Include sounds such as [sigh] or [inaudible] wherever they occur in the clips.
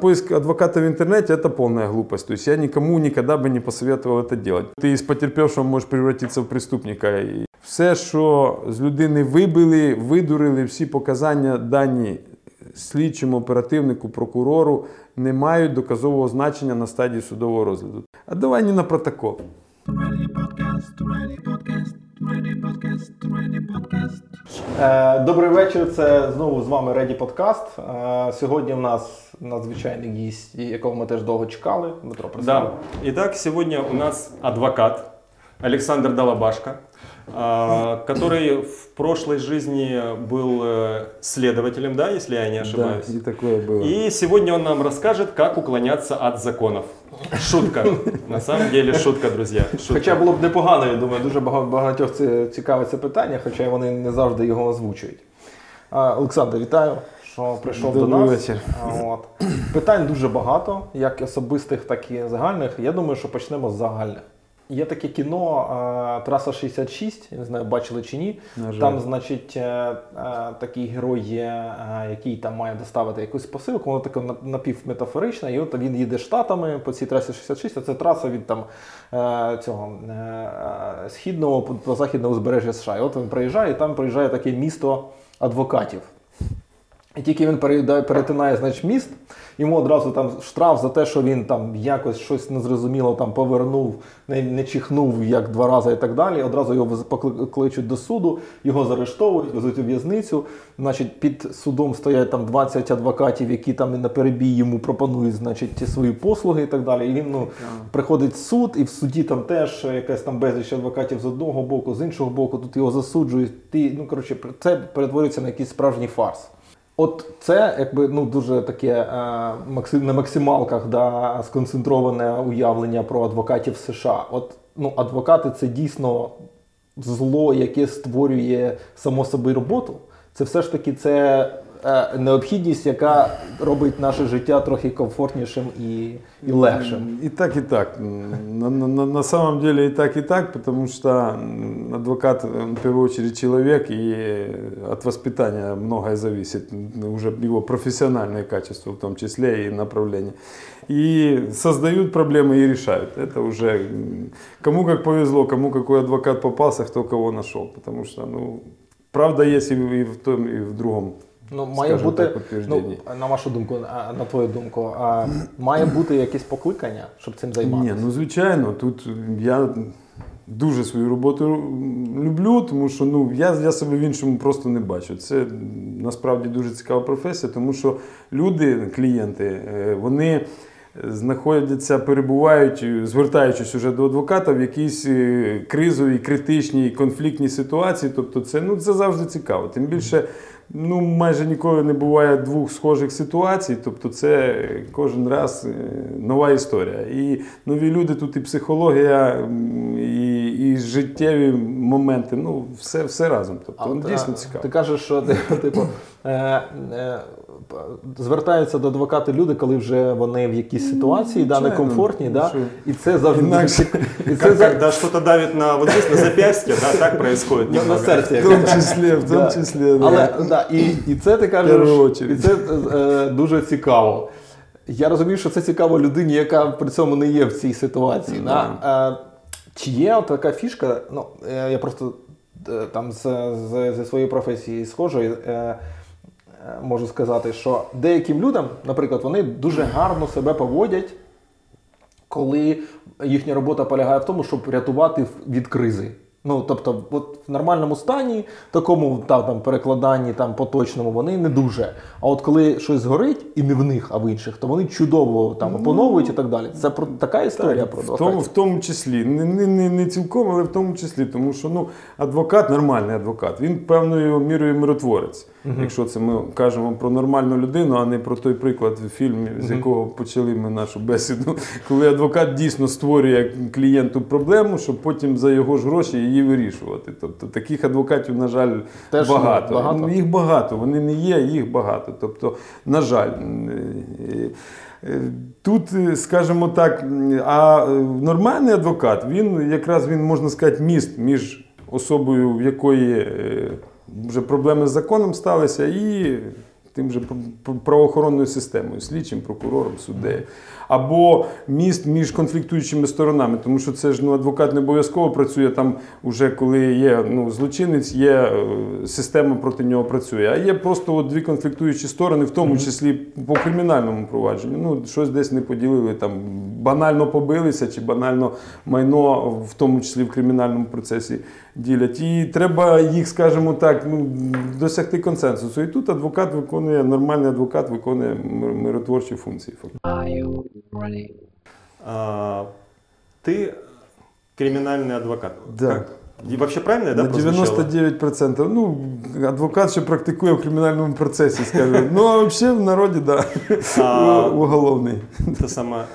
Поиск адвоката в интернете – это полная глупость. То есть я никому никогда бы не посоветовал это делать. Ти із потерпевшого можеш превратитися в преступника. І все, що з людини вибили, видурили, всі показання дані слідчому, оперативнику, прокурору не мають доказового значення на стадії судового розгляду. А давай не на протокол. Ready podcast, ready podcast, ready podcast, ready podcast. Е, Добрий вечір. Це знову з вами Реді Подкаст. Е, Сьогодні в нас надзвичайний гість, якого ми теж довго чекали. Дмитро представ. Да. Итак, сегодня у нас адвокат Александр Долобашко, а, который в прошлой жизни был э, следователем, да, если я не ошибаюсь. Да, і таке було. И сегодня он нам расскажет, как уклоняться от законов. Шутка. На самом деле шутка, друзья. Шутка. Хоча було б непогано, я думаю, дуже багатьох це цікавиться це питання, хоча вони не завжди його озвучують. А, Олександр, вітаю, що прийшов до нас. вечір. От. Питань дуже багато, як особистих, так і загальних. Я думаю, що почнемо з загальних. Є таке кіно Траса 66, я не знаю, бачили чи ні. Там, значить, е, е, такий герой є, е, який там має доставити якусь посилку, воно таке напівметафоричне, і от він їде штатами по цій трасі 66, а це траса від там е, цього е, е, східного по західного узбережжя США. І от він приїжджає, і там приїжджає таке місто адвокатів. І тільки він перетинає значить, міст, йому одразу там штраф за те, що він там якось щось незрозуміло там повернув, не, не чихнув як два рази і так далі. Одразу його покли- кличуть до суду, його заарештовують, везуть у в'язницю. Значить, під судом стоять там 20 адвокатів, які там на перебій йому пропонують значить, ті свої послуги і так далі. І він ну, приходить в суд, і в суді там теж якась там безліч адвокатів з одного боку, з іншого боку, тут його засуджують. Ти, ну, коротше, це перетворюється на якийсь справжній фарс. От це якби ну дуже таке е, на максималках да, сконцентроване уявлення про адвокатів США. От ну, адвокати це дійсно зло, яке створює само собі роботу. Це все ж таки це необхідність, яка робить наше життя трохи комфортнішим і, і легшим. И так, и так. На, на- на- на самом деле и так, и так, потому что м, адвокат, он, в первую очередь, человек, и от воспитания многое зависит, м, уже его профессиональные качества в том числе и направление. И создают проблемы и решают. Это уже м, кому как повезло, кому какой адвокат попался, кто кого нашел. Потому что, ну, правда есть и в, и в том, и в другом. Ну, має бути, так, ну, на вашу думку, а, на твою думку, а, має бути якесь покликання, щоб цим займатися? Ні, ну звичайно, тут я дуже свою роботу люблю, тому що ну, я, я себе в іншому просто не бачу. Це насправді дуже цікава професія, тому що люди, клієнти, е, вони знаходяться, перебувають, звертаючись уже до адвоката в якійсь е, кризовій, критичній, конфліктній ситуації. Тобто, це, ну, це завжди цікаво. Тим більше. Ну, майже ніколи не буває двох схожих ситуацій, тобто це кожен раз е, нова історія. І нові люди тут і психологія, і, і життєві моменти, ну, все, все разом. Тобто, А ну, дійсно цікаво. Ти кажеш, що типу, е, е, звертаються до адвоката люди, коли вже вони в якійсь ситуації да, некомфортні, Ну, да? що? і це завжди Інакше. [laughs] і це за- когда что-то давит на вот здесь, на запястье, да, так происходит на, на серці. В тому числі, в тому числі. да. Але да, і, і це ти кажеш, і це е, дуже цікаво. Я розумію, що це цікаво людині, яка при цьому не є в цій ситуації. Да? Е, чи є така фішка? Ну, е, я просто е, там з, з, зі своєї професії схожої. Е, е, Можу сказати, що деяким людям, наприклад, вони дуже гарно себе поводять, коли їхня робота полягає в тому, щоб рятувати від кризи. Ну, тобто, от в нормальному стані, такому та, там, перекладанні там, поточному, вони не дуже. А от коли щось горить, і не в них, а в інших, то вони чудово там опановують і так далі. Це про така історія про в тому, в тому числі, не, не, не, не цілком, але в тому числі, тому що ну, адвокат, нормальний адвокат, він певною мірою миротворець. Якщо це ми кажемо про нормальну людину, а не про той приклад в фільмі, з якого почали ми нашу бесіду, [laughs] коли адвокат дійсно створює клієнту проблему, щоб потім за його ж гроші її вирішувати. Тобто таких адвокатів, на жаль, Теж багато. багато? Ну, Їх багато, вони не є, їх багато. Тобто, на жаль. е, е, Тут, е, скажімо так, а нормальний адвокат, він якраз він можна сказати міст між особою, в якої вже проблеми з законом сталися, і тим же пр- пр- правоохоронною системою, слідчим, прокурором, суддею. Або міст між конфліктуючими сторонами, тому що це ж ну, адвокат не обов'язково працює там, уже коли є ну, злочинець, є е, система проти нього працює. А є просто от дві конфліктуючі сторони, в тому числі по кримінальному провадженню. Ну, щось десь не поділили, там банально побилися чи банально майно, в тому числі в кримінальному процесі ділять. І треба їх, скажімо так, ну, досягти консенсусу. І тут адвокат виконує, нормальний адвокат виконує миротворчі функції. фактично. Are you ready? А, ты криминальный адвокат. Да. Как? И вообще правильно, да, На прозвучало? 99%. Ну, адвокат ще практикує в кримінальному процесі, скажімо. Ну, а взагалі в народі, да. А, Уголовний. Это самое.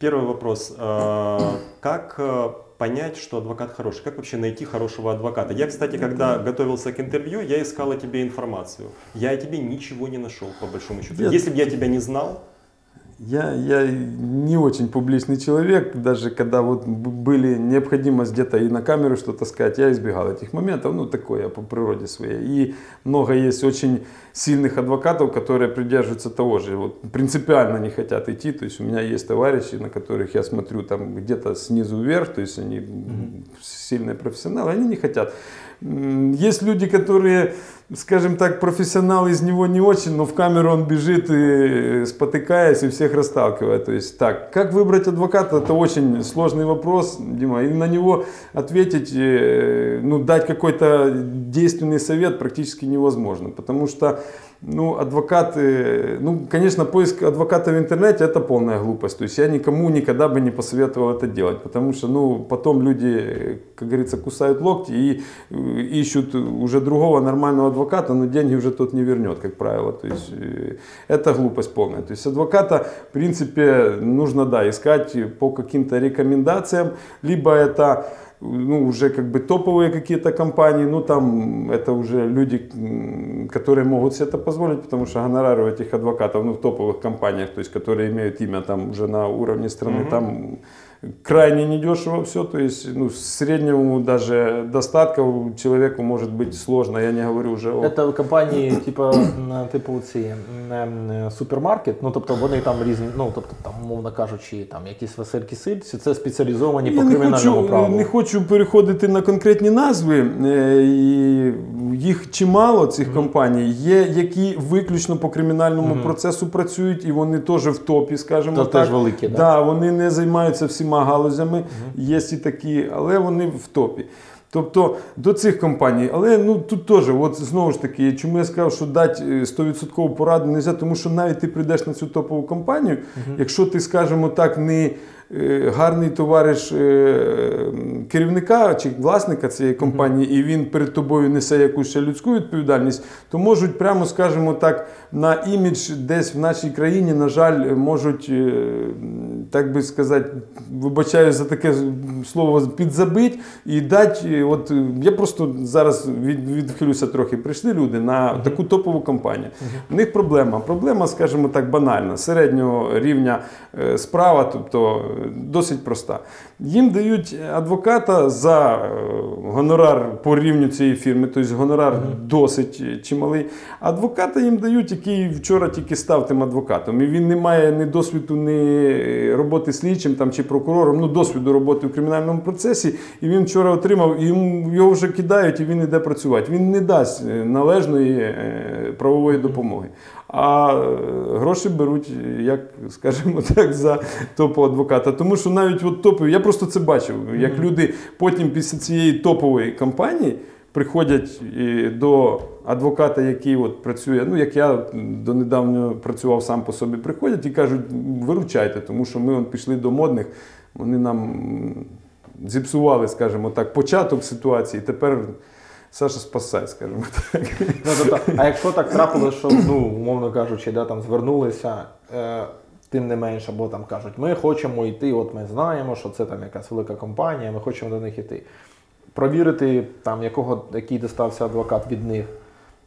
Первый вопрос. А, Как а, понять, что адвокат хороший? Как вообще найти хорошего адвоката? Я, кстати, когда готовился к интервью, я искал о тебе информацию. Я о тебе ничего не нашел, по большому счету. Я- Если бы я тебя не знал, я, я не очень публичный человек, даже когда вот были необходимость где-то и на камеру что-то сказать, я избегал этих моментов, ну такое я по природе своей. И много есть очень сильных адвокатов, которые придерживаются того же, вот принципиально не хотят идти, то есть у меня есть товарищи, на которых я смотрю там где-то снизу вверх, то есть они м, сильные профессионалы, они не хотят. Есть люди, которые, скажем так, профессионал из него не очень, но в камеру он бежит и спотыкаясь и всех расталкивает. То есть так, как выбрать адвоката, это очень сложный вопрос, Дима, и на него ответить, э, ну, дать какой-то действенный совет практически невозможно, потому что ну, адвокат, э, ну, конечно, поиск адвоката в интернете это полная глупость. То есть я никому никогда бы не посоветовал это делать, потому что, ну, потом люди, как говорится, кусают локти и э, ищут уже другого нормального адвоката, но деньги уже тот не вернет, как правило. То есть э, это глупость полная. То есть адвоката, в принципе, нужно, да, искать по каким-то рекомендациям, либо это ну, уже как бы топовые какие-то компании, ну, там это уже люди, которые могут себе это позволить, потому что гонорары у этих адвокатов, ну, в топовых компаниях, то есть, которые имеют имя там уже на уровне страны, там крайне недешево все, то есть, ну, среднему даже достатка человеку может быть сложно, я не говорю уже о... Це компанії, м, типу ці м, супермаркет, ну тобто вони там різні, ну тобто там, умовно кажучи, там якісь веселки сильці, це спеціалізовані по Я не кримінальному хочу, праву. не хочу переходити на конкретні назви. е, І їх чимало цих компаній. Є, які виключно по кримінальному процесу працюють, і вони теж в топі, скажімо То так. теж великі, да? да? Вони не займаються всіма галузями, є і такі, але вони в топі. Тобто до цих компаній, але ну тут теж, от знову ж таки, чому я сказав, що дати е, 100% пораду не можна, тому що навіть ти прийдеш на цю топову компанію, якщо ти, скажімо так, не е, гарний товариш е, керівника чи власника цієї компанії, і він перед тобою несе якусь ще людську відповідальність, то можуть прямо, скажімо так, на імідж десь в нашій країні, на жаль, можуть, е, так би сказати, вибачаю за таке слово, підзабить і дати. е, От е, я просто зараз від, відхилюся трохи. Прийшли люди на таку топову компанію. У них проблема. Проблема, скажімо так, банальна, середнього рівня е, справа, тобто е, досить проста. Їм дають адвоката за е, гонорар по рівню цієї фірми, тобто гонорар досить е, чималий. Адвоката їм дають, який вчора тільки став тим адвокатом. І він не має ні досвіду, ні роботи слідчим там, чи прокурором, ну досвіду роботи в кримінальному процесі. І він вчора отримав, і його вже кидають, і він йде працювати. Він не дасть е, належної правової допомоги. А е, гроші беруть, як скажімо так, за топового адвоката. Тому що навіть от топові, я просто це бачив, як люди потім після цієї топової кампанії приходять е, до адвоката, який от працює, ну як я донедавна працював сам по собі, приходять і кажуть, виручайте, тому що ми от пішли до модних, вони нам зіпсували, скажімо так, початок ситуації. Тепер Саша спасай, скажімо так. Ну, тобто, а якщо так трапилося, що, ну, умовно кажучи, да, там звернулися, е, тим не менш, або там кажуть, ми хочемо йти, от ми знаємо, що це там якась велика компанія, ми хочемо до них йти. Провірити, там, якого, який достався адвокат від них.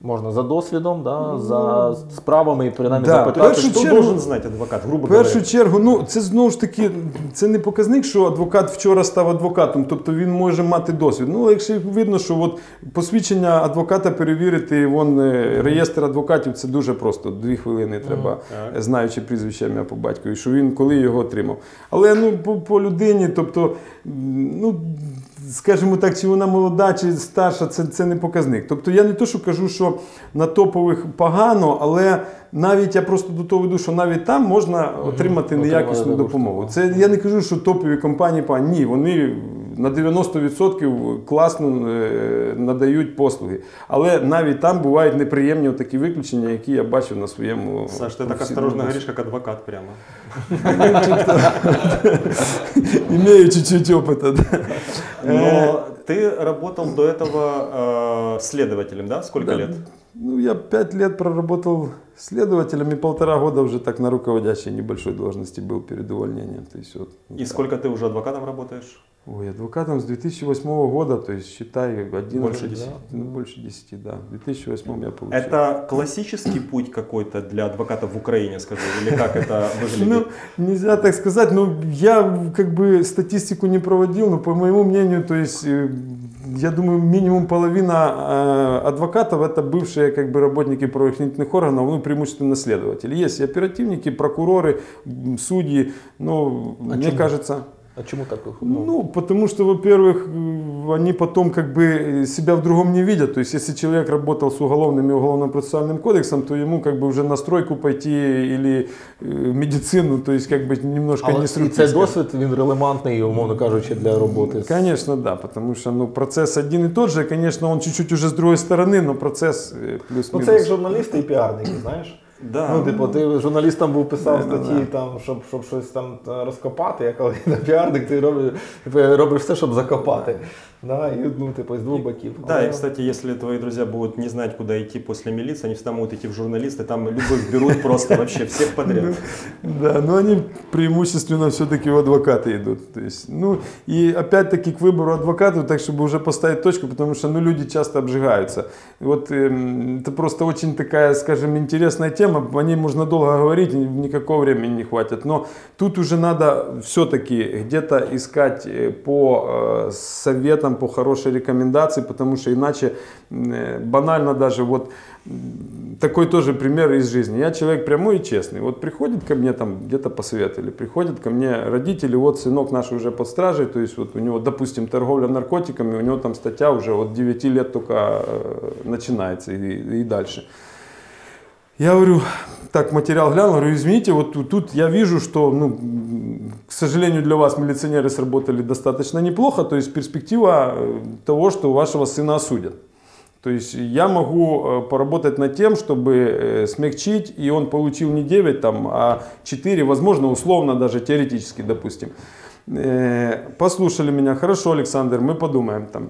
Можна за досвідом, да, за справами і принаймні Да, запитати. першу Что чергу- должен знать адвокат, грубо В першу говоря? чергу, ну це знову ж таки, це не показник, що адвокат вчора став адвокатом, тобто він може мати досвід. Ну, якщо видно, що от посвідчення адвоката перевірити, вон е, реєстр адвокатів, це дуже просто. Дві хвилини треба, так. знаючи прізвище ім'я по батькові, що він коли його отримав. Але ну по, по людині, тобто, ну. Скажімо так, чи вона молода, чи старша, це, це не показник. Тобто я не то, що кажу, що на топових погано, але навіть я просто до того веду, що навіть там можна отримати Отримати неякісну допомогу. Це я не кажу, що топові компанії пані, Ні, вони на 90% класно е, надають послуги. Але навіть там бувають неприємні такі виключення, які я бачив на своєму. Саш, ты так професійному осторожно говоришь, досвіді. как адвокат прямо. [laughs] Имею чуть-чуть опыта. да. Но ты работал до этого э, следователем, да? Сколько Да. лет? Ну, я пять лет проработал следователем и полтора года уже так на руководящей небольшой должности был перед увольнением. То есть, вот, И так. сколько ты уже адвокатом работаешь? Ой, адвокатом с 2008 года, то есть считай 11, Больше да, 10. ну, больше 10, да. В 2008 я получил. Это классический путь какой-то для адвоката в Украине, скажи, или как это [laughs] Ну, выглядит? нельзя так сказать, но я как бы статистику не проводил, но по моему мнению, то есть, э, я думаю, минимум половина э, адвокатов это бывшие как бы работники правоохранительных органов, ну, преимущественно следователи. Есть и оперативники, прокуроры, судьи, но мне чему? кажется... А чому так? Ну, Ну, потому что, во-первых, э, они потом как бы э, себя в другом не видят. То есть, если человек работал с уголовным и уголовно-процессуальным кодексом, то ему как бы уже на стройку пойти или э, в медицину, то есть как бы немножко але не і цей срутись. досвід він релевантний, умовно кажучи, для роботи. з- Конечно, да, потому что ну, процесс один и тот же, конечно, он чуть-чуть уже с другой стороны, но процесс э, Ну плюс-минус. це як журналісти і піарники, знаєш? Да. Ну, типу, ти журналістом був писав Да, да, статті, там, щоб, щоб щось там е, розкопати, а коли на піарник ти робиш, типу, робиш все, щоб закопати. Да, і, ну, типу, з двох боків. Да, и, кстати, если твои друзья будут не знать, куда идти после милиции, они всегда могут идти в журналисты, там любых берут просто вообще всех подряд. [laughs] Да, но они преимущественно все-таки в адвокаты идут. То есть, ну, и опять-таки к выбору адвоката, так чтобы уже поставить точку, потому что ну, люди часто обжигаются. И вот эм, это просто очень такая, скажем, интересная тема, о ней можно долго говорить, и никакого времени не хватит. Но тут уже надо все-таки где-то искать э, по э, советам, по хорошей рекомендации, потому что иначе э, банально даже вот такой тоже пример из жизни. Я человек прямой и честный. Вот приходит ко мне там где-то посоветовали, приходят ко мне родители, вот сынок наш уже под стражей, то есть вот у него, допустим, торговля наркотиками, у него там статья уже от 9 лет только э, начинается и, и дальше. Я говорю, так, материал глянул, говорю, извините, вот тут, я вижу, что, ну, к сожалению, для вас милиционеры сработали достаточно неплохо, то есть перспектива э, того, что вашего сына осудят. То есть я могу э, поработать над тем, чтобы э, смягчить, и он получил не 9, там, а 4, возможно, условно, даже теоретически, допустим. Послушали меня, хорошо, Александр, мы подумаем. Там.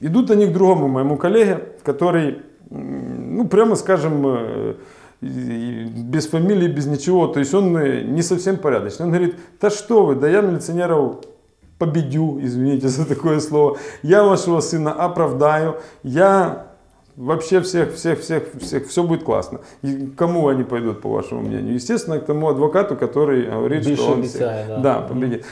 Идут они к другому моему коллеге, который, ну, прямо скажем, э, без фамилии, без ничего, то есть он э, не совсем порядочный. Он говорит, да что вы, да я милиционеров победю, извините за такое слово, я вашего сына оправдаю, я вообще всех, всех, всех, всех, все будет классно. И кому они пойдут, по вашему мнению? Естественно, к тому адвокату, который говорит, Больше что он всех- обещает, да. да, победит.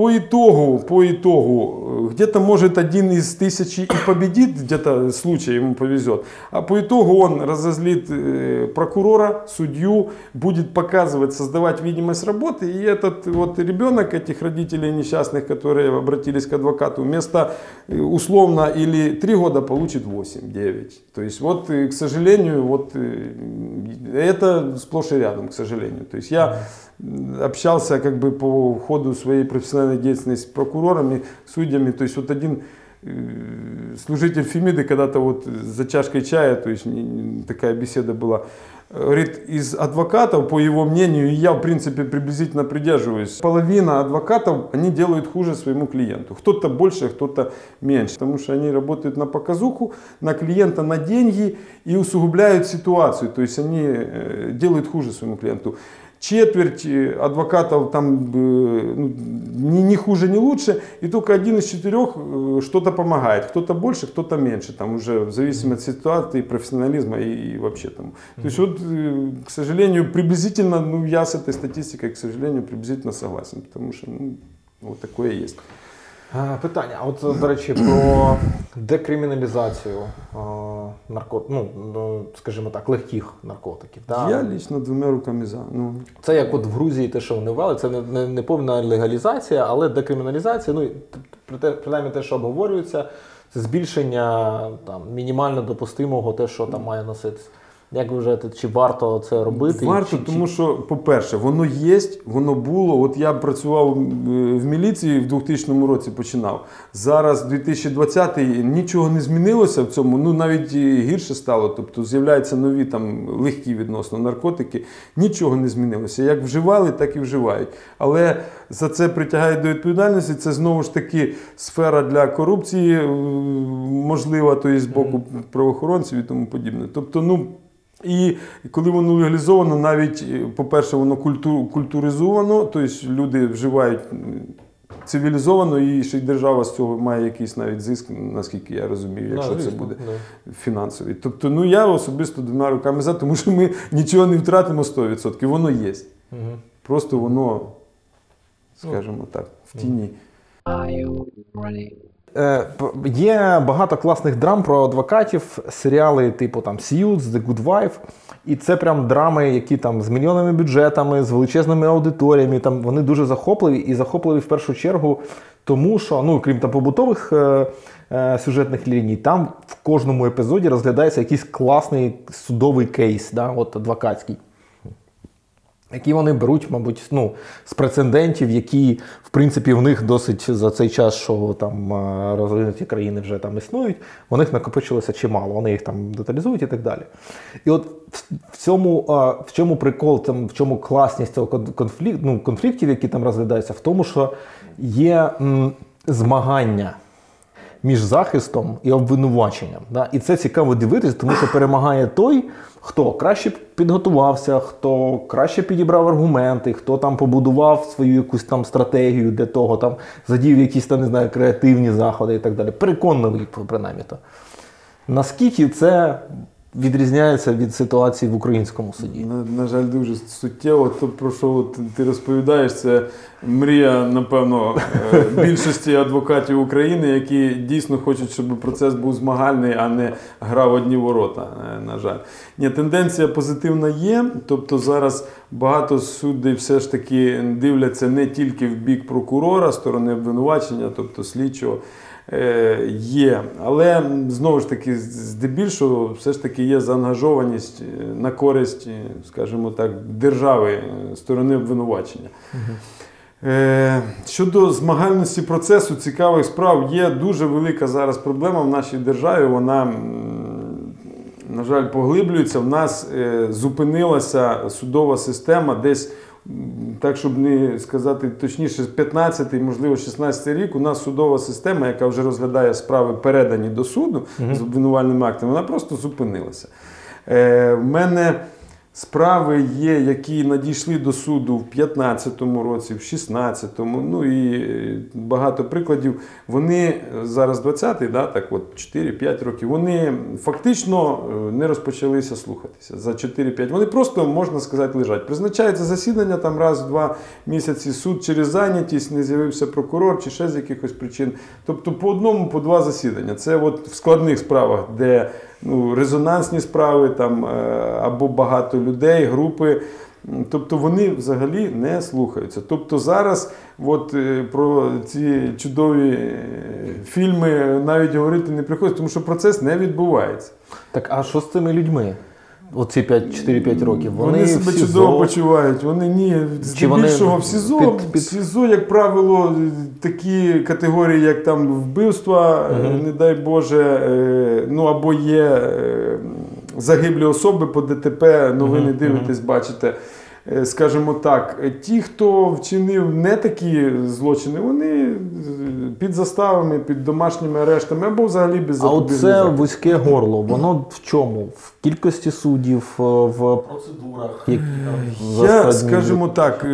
По итогу, по итогу, э, где-то может один из тысячи и победит, где-то случай ему повезет, а по итогу он разозлит э, прокурора, судью, будет показывать, создавать видимость работы, и этот вот ребенок этих родителей несчастных, которые обратились к адвокату, вместо э, условно или 3 года получит 8-9. То есть вот, к сожалению, вот это сплошь и рядом, к сожалению. То есть я общался как бы по ходу своей профессиональной деятельности с прокурорами, судьями. То есть вот один э, служитель Фемиды когда-то вот за чашкой чая, то есть такая беседа была, говорит, из адвокатов, по его мнению, и я в принципе приблизительно придерживаюсь, половина адвокатов, они делают хуже своему клиенту. Кто-то больше, кто-то меньше, потому что они работают на показуху, на клиента, на деньги и усугубляют ситуацию, то есть они э, делают хуже своему клиенту. Четверть э, адвокатов там э, ну, не, не хуже, не лучше, и только один из четырех э, что-то помогает. Кто-то больше, кто-то меньше, там уже в зависимости от ситуации, профессионализма и, и вообще там. То есть вот, к сожалению, приблизительно, ну я с этой статистикой, к сожалению, приблизительно согласен, потому что ну, вот такое есть. Питання. А От, до речі, про декриміналізацію е, нарко... ну, скажімо так, легких наркотиків. Да? Я лично двумя руками за. Ну, Це як от в Грузії те, що вони ввели, це не, не, не повна легалізація, але декриміналізація, ну, принаймні те, що обговорюється, це збільшення там, мінімально допустимого, те, що там має носитися. Як ви вважаєте, чи варто це робити? Варто, чи, тому що, по-перше, воно є, воно було. От я працював е, в міліції в 2000 році починав. Зараз 2020 нічого не змінилося в цьому. Ну навіть гірше стало. Тобто з'являються нові там легкі відносно наркотики. Нічого не змінилося. Як вживали, так і вживають. Але за це притягають до відповідальності. Це знову ж таки сфера для корупції, е, можлива, то є з боку правоохоронців і тому подібне. Тобто, ну. І коли воно легалізовано, навіть, е, по-перше, воно культу, культуризовано, тобто люди вживають цивілізовано, і ще й держава з цього має якийсь навіть зиск, наскільки я розумію, Да, якщо це буде да. фінансовий. Тобто, ну я особисто двома руками за, тому що ми нічого не втратимо 100%, воно є. Просто воно, скажімо так, в тіні. Е, Є багато класних драм про адвокатів, серіали типу там Suits, The Good Wife. І це прям драми, які там з мільйонними бюджетами, з величезними аудиторіями. Там вони дуже захопливі і захопливі в першу чергу, тому що, ну крім там побутових е, е, сюжетних ліній, там в кожному епізоді розглядається якийсь класний судовий кейс, да, от адвокатський які вони беруть, мабуть, ну, з прецедентів, які, в принципі, в них досить за цей час, що там е, розвинуті країни вже там існують, у них накопичилося чимало, вони їх там деталізують і так далі. І от в- цьому, е, в чому прикол, там, в чому класність цього кон- конфлікт, ну, конфліктів, які там розглядаються, в тому, що є м, змагання між захистом і обвинуваченням. Да? І це цікаво дивитися, тому що перемагає той, хто краще підготувався, хто краще підібрав аргументи, хто там побудував свою якусь там стратегію для того, там задів якісь там, не знаю, креативні заходи і так далі. Переконливий, принаймні то. Наскільки це відрізняється від ситуації в українському суді? На, на жаль, дуже суттєво. То, про що ти розповідаєш, це мрія, напевно, е, [laughs] більшості адвокатів України, які дійсно хочуть, щоб процес був змагальний, а не гра в одні ворота. е, На жаль. Ні, тенденція позитивна є. Тобто зараз багато суддів все ж таки дивляться не тільки в бік прокурора, сторони обвинувачення, тобто слідчого. Е, Є, але знову ж таки, здебільшого, все ж таки є заангажованість е, на користь, е, скажімо так, держави сторони обвинувачення. Щодо змагальності процесу цікавих справ, є дуже велика зараз проблема в нашій державі. Вона, на жаль, поглиблюється. В нас зупинилася судова система десь. Так, щоб не сказати точніше, 15-й, можливо, 16-й рік, у нас судова система, яка вже розглядає справи, передані до суду з обвинувальними актами, вона просто зупинилася. Е, в мене справи є, які надійшли до суду в 15-му році, в 16-му, ну і е, багато прикладів. Вони зараз 20-й, да, так от 4-5 років, вони фактично е, не розпочалися слухатися за 4-5. Вони просто, можна сказати, лежать. Призначається засідання там раз в два місяці, суд через зайнятість, не з'явився прокурор чи ще з якихось причин. Тобто по одному, по два засідання. Це от в складних справах, де ну, резонансні справи там, е, або багато людей, групи. Тобто вони взагалі не слухаються. Тобто зараз от, е, про ці чудові е, фільми навіть говорити не приходить, тому що процес не відбувається. Так, а що з цими людьми? Оці 4-5 років. Вони, Вони, себе СІЗО, чудово почувають. Вони ні, здебільшого в СІЗО. під- під- В СІЗО, як правило, такі категорії, як там вбивства, Мгм. не дай Боже, ну або є загиблі особи по ДТП, новини Мгм, дивитесь, бачите. Е, Скажімо так, ті, хто вчинив не такі злочини, вони е, під заставами, під домашніми арештами або взагалі без А оце вузьке горло, воно в чому? В кількості суддів, е, в процедурах, які Я, скажімо так,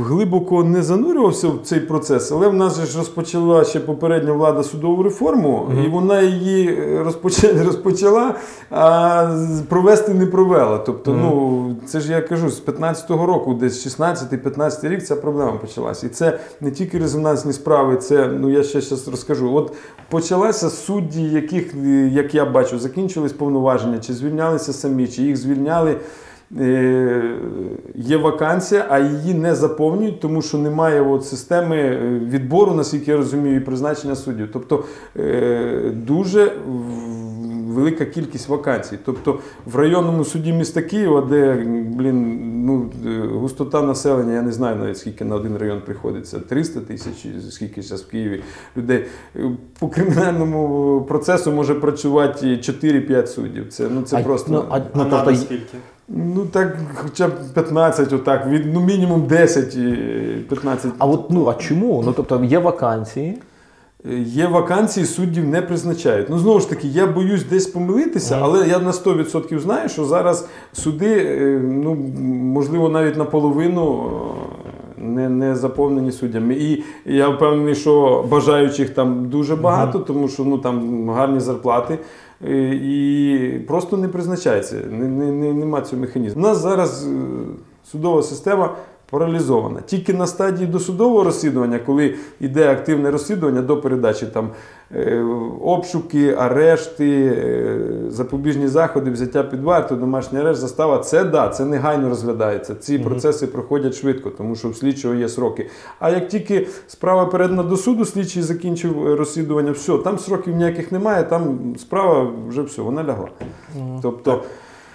глибоко не занурювався в цей процес, але в нас же ж розпочала ще попередня влада судову реформу, і вона її [laughs] розпочала, а провести не провела. Тобто, ну це ж я кажу, з 15-го року, десь 16-15 рік ця проблема почалася. І це не тільки резонансні справи, це ну я ще зараз розкажу. От почалася судді, яких, як я бачу, закінчились повноваження, чи звільнялися самі, чи їх звільняли. Е, Є вакансія, а її не заповнюють, тому що немає от системи е, відбору, наскільки я розумію, і призначення суддів. Тобто е, дуже велика кількість вакансій. Тобто в районному суді міста Києва, де блін, ну, е, густота населення, я не знаю навіть скільки на один район приходиться, 300 тисяч, скільки зараз в Києві людей. Е, По кримінальному процесу може працювати 4-5 суддів. Це, ну, це А, просто. ну, а, ну, тобто, скільки? Ну так, хоча б 15, отак, від, ну мінімум 10 і 15. а от ну а чому? Ну тобто є вакансії. Є вакансії, суддів не призначають. Ну знову ж таки, я боюсь десь помилитися, але я на 100% знаю, що зараз суди, е, ну можливо, навіть наполовину е, не, не заповнені суддями. І я впевнений, що бажаючих там дуже багато, тому що ну там гарні зарплати. е, І просто не призначається. Не, не, не, нема цього механізму. У нас зараз е, судова система паралізована. Тільки на стадії досудового розслідування, коли йде активне розслідування до передачі там е, обшуки, арешти, е, запобіжні заходи, взяття під варту, домашній арешт, застава, це да, це негайно розглядається. Ці процеси проходять швидко, тому що в слідчого є сроки. А як тільки справа передана до суду, слідчий закінчив е, розслідування, все, там сроків ніяких немає, там справа вже все, вона лягла. Тобто.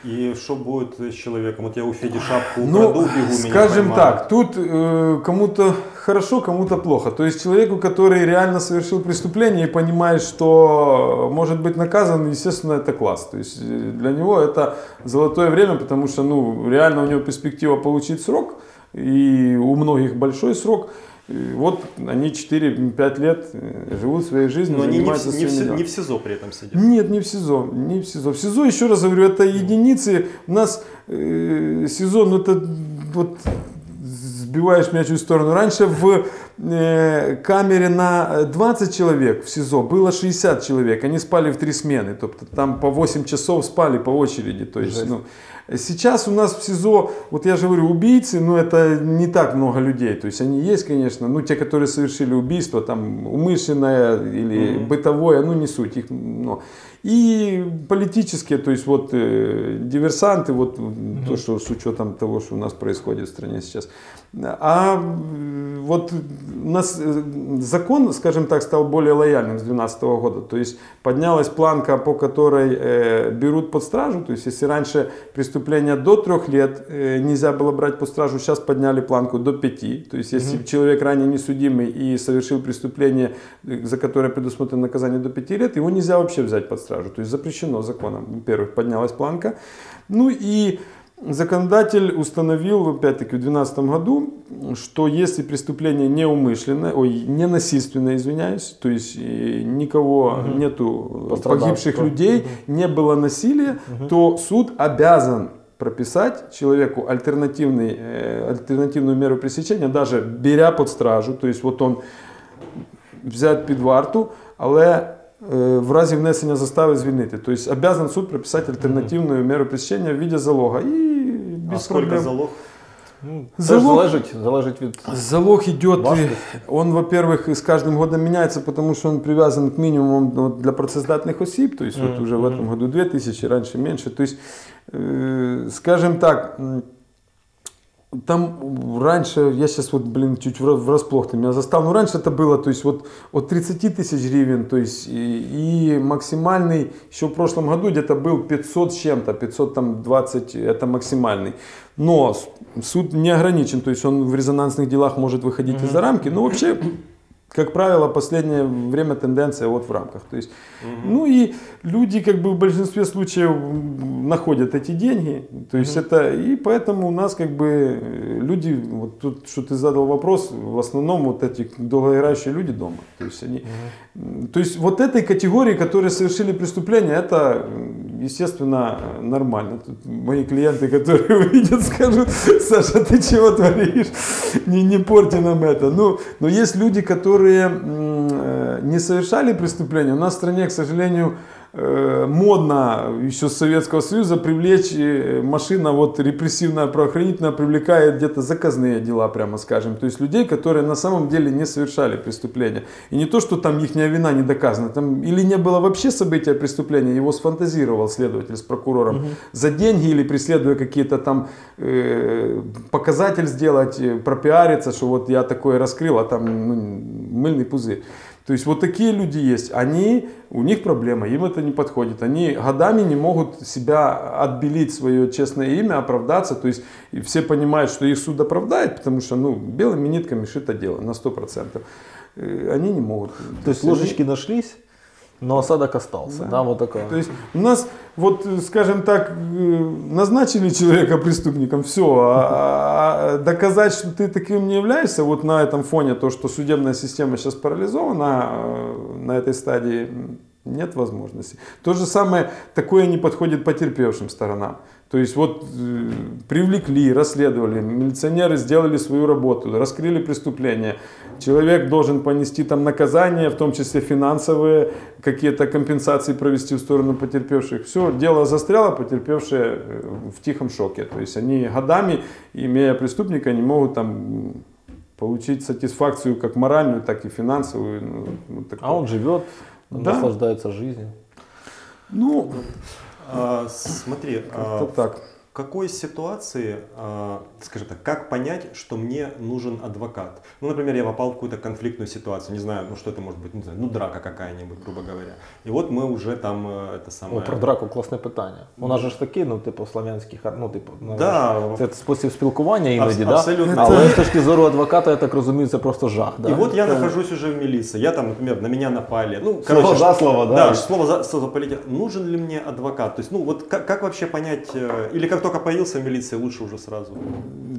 И что будет с человеком? Вот я у Феди шапку Ну, украду, бегу, меня скажем поймают. так, тут э, кому-то хорошо, кому-то плохо. То есть человеку, который реально совершил преступление и понимает, что может быть наказан, естественно, это класс. То есть э, для него это золотое время, потому что ну, реально у него перспектива получить срок, и у многих большой срок. И вот они 4-5 лет э, живут своей жизнью, Но они не в, не, в, не в СИЗО при этом сидят. Нет, не в СИЗО, не в СИЗО. В СИЗО, еще раз говорю, это единицы. У нас э, СИЗО, ну это вот сбиваешь меня чуть в сторону. Раньше в камере на 20 человек в СИЗО было 60 человек. Они спали в три смены. Тобто там по 8 часов спали по очереди. То есть, ну, сейчас у нас в СИЗО, вот я же говорю, убийцы, ну это не так много людей. То есть они есть, конечно, ну те, которые совершили убийство, там умышленное или бытовое, ну не суть. Их, ну. И политические, то есть вот э, диверсанты, вот то, что с учетом того, что у нас происходит в стране сейчас. А э, вот у нас э, закон, скажем так, стал более лояльным с 2012 года. То есть поднялась планка, по которой э, берут под стражу. То есть если раньше преступление до трех лет э, нельзя было брать под стражу, сейчас подняли планку до пяти. То есть если человек ранее несудимый и совершил преступление, за которое предусмотрено наказание до пяти лет, его нельзя вообще взять под стражу. То есть запрещено законом. Во-первых, поднялась планка. Ну и Законодатель установил, опять-таки, в 2012 году, что если преступление неумышленное, ой, ненасильственное, извиняюсь, то есть э, никого нету Пострадавших. погибших людей, не было насилия, то суд обязан прописать человеку альтернативный, э, альтернативную меру пресечения, даже беря под стражу, то есть вот он взяти під варту, але в разі внесення застави звільнити. Тобто обязан суд прописати альтернативну меру пресечення в виде залога. І без А сколько проблем. залог? Це ж Залог- залежить, залежить від Залог идет, Важность. он, во-первых, с каждым годом меняется, потому что он привязан к минимуму ну, для процессдатных осіб, то есть вот уже в этом году 2000, раньше меньше. То есть, э, скажем так, м, там раньше, я сейчас вот, блин, чуть вра- врасплох ты меня застал, но раньше это было, то есть вот от 30 тысяч гривен, то есть и, и максимальный, еще в прошлом году где-то был 500 с чем-то, 520 это максимальный. Но суд не ограничен, то есть он в резонансных делах может выходить из-за рамки, но вообще как правило, последнее время тенденция вот в рамках. То есть, ну и люди как бы в большинстве случаев находят эти деньги. То есть это и поэтому у нас как бы э, люди, вот тут, что ты задал вопрос, в основном вот эти долгоиграющие люди дома. То есть они, м, то есть вот этой категории, которые совершили преступление, это естественно нормально. Тут мои клиенты, которые [laughs] увидят, скажут, Саша, ты чего творишь? Не, не порти нам это. Ну, но есть люди, которые э, не совершали преступления. У нас в стране, к сожалению, модно еще с Советского Союза привлечь э, машина вот репрессивная правоохранительная привлекает где-то заказные дела, прямо скажем. То есть людей, которые на самом деле не совершали преступления. И не то, что там их вина не доказана, там или не было вообще события преступления, его сфантазировал следователь с прокурором за деньги или преследуя какие-то там э, показатель сделать, э, пропиариться, что вот я такое раскрыл, а там ну, мыльный пузырь. То есть вот такие люди есть. Они, у них проблема, им это не подходит. Они годами не могут себя отбелить свое честное имя, оправдаться. То есть и все понимают, что их суд оправдает, потому что ну, белыми нитками шито дело на 100%. Э, Они не могут. То есть они- ложечки нашлись, но осадок остался. Да, вот такая. то есть у нас, вот, скажем так, э, назначили человека преступником, все, а, а доказать, что ты таким не являешься, вот на этом фоне, то, что судебная система сейчас парализована э, на этой стадии, нет возможности. То же самое, такое не подходит потерпевшим сторонам. То есть вот э, привлекли, расследовали, милиционеры сделали свою работу, раскрыли преступление. Человек должен понести там наказание, в том числе финансовые, какие-то компенсации провести в сторону потерпевших. Все, дело застряло, потерпевшие э, в тихом шоке. То есть они годами, имея преступника, не могут там получить сатисфакцию как моральную, так и финансовую. Ну. А он живет, Да. наслаждается жизнью. Ну, А, смотри, а, так. в какой ситуации, а, скажем так, как понять, что мне нужен адвокат? Ну, например, я попал в какую-то конфликтную ситуацию, не знаю, ну что это может быть, не знаю, ну драка какая-нибудь, грубо говоря. И вот мы уже там э, это О, самое... про драку класне питання. У нас же ж такі, ну, типу, слав'янські хар- ну, типу, ну, Да. це спосіб спілкування іноді, Абс- да? абсолютно. але з точки зору адвоката, я так розумію, це просто жах. Да? И вот я нахожусь уже в милиции, я там, например, на меня напали. Ну, Слово за слово, да? Да, слово за слово полетело. Нужен ли мне адвокат? То есть, ну вот как, как вообще понять, э, или как только появился в милиции, лучше уже сразу?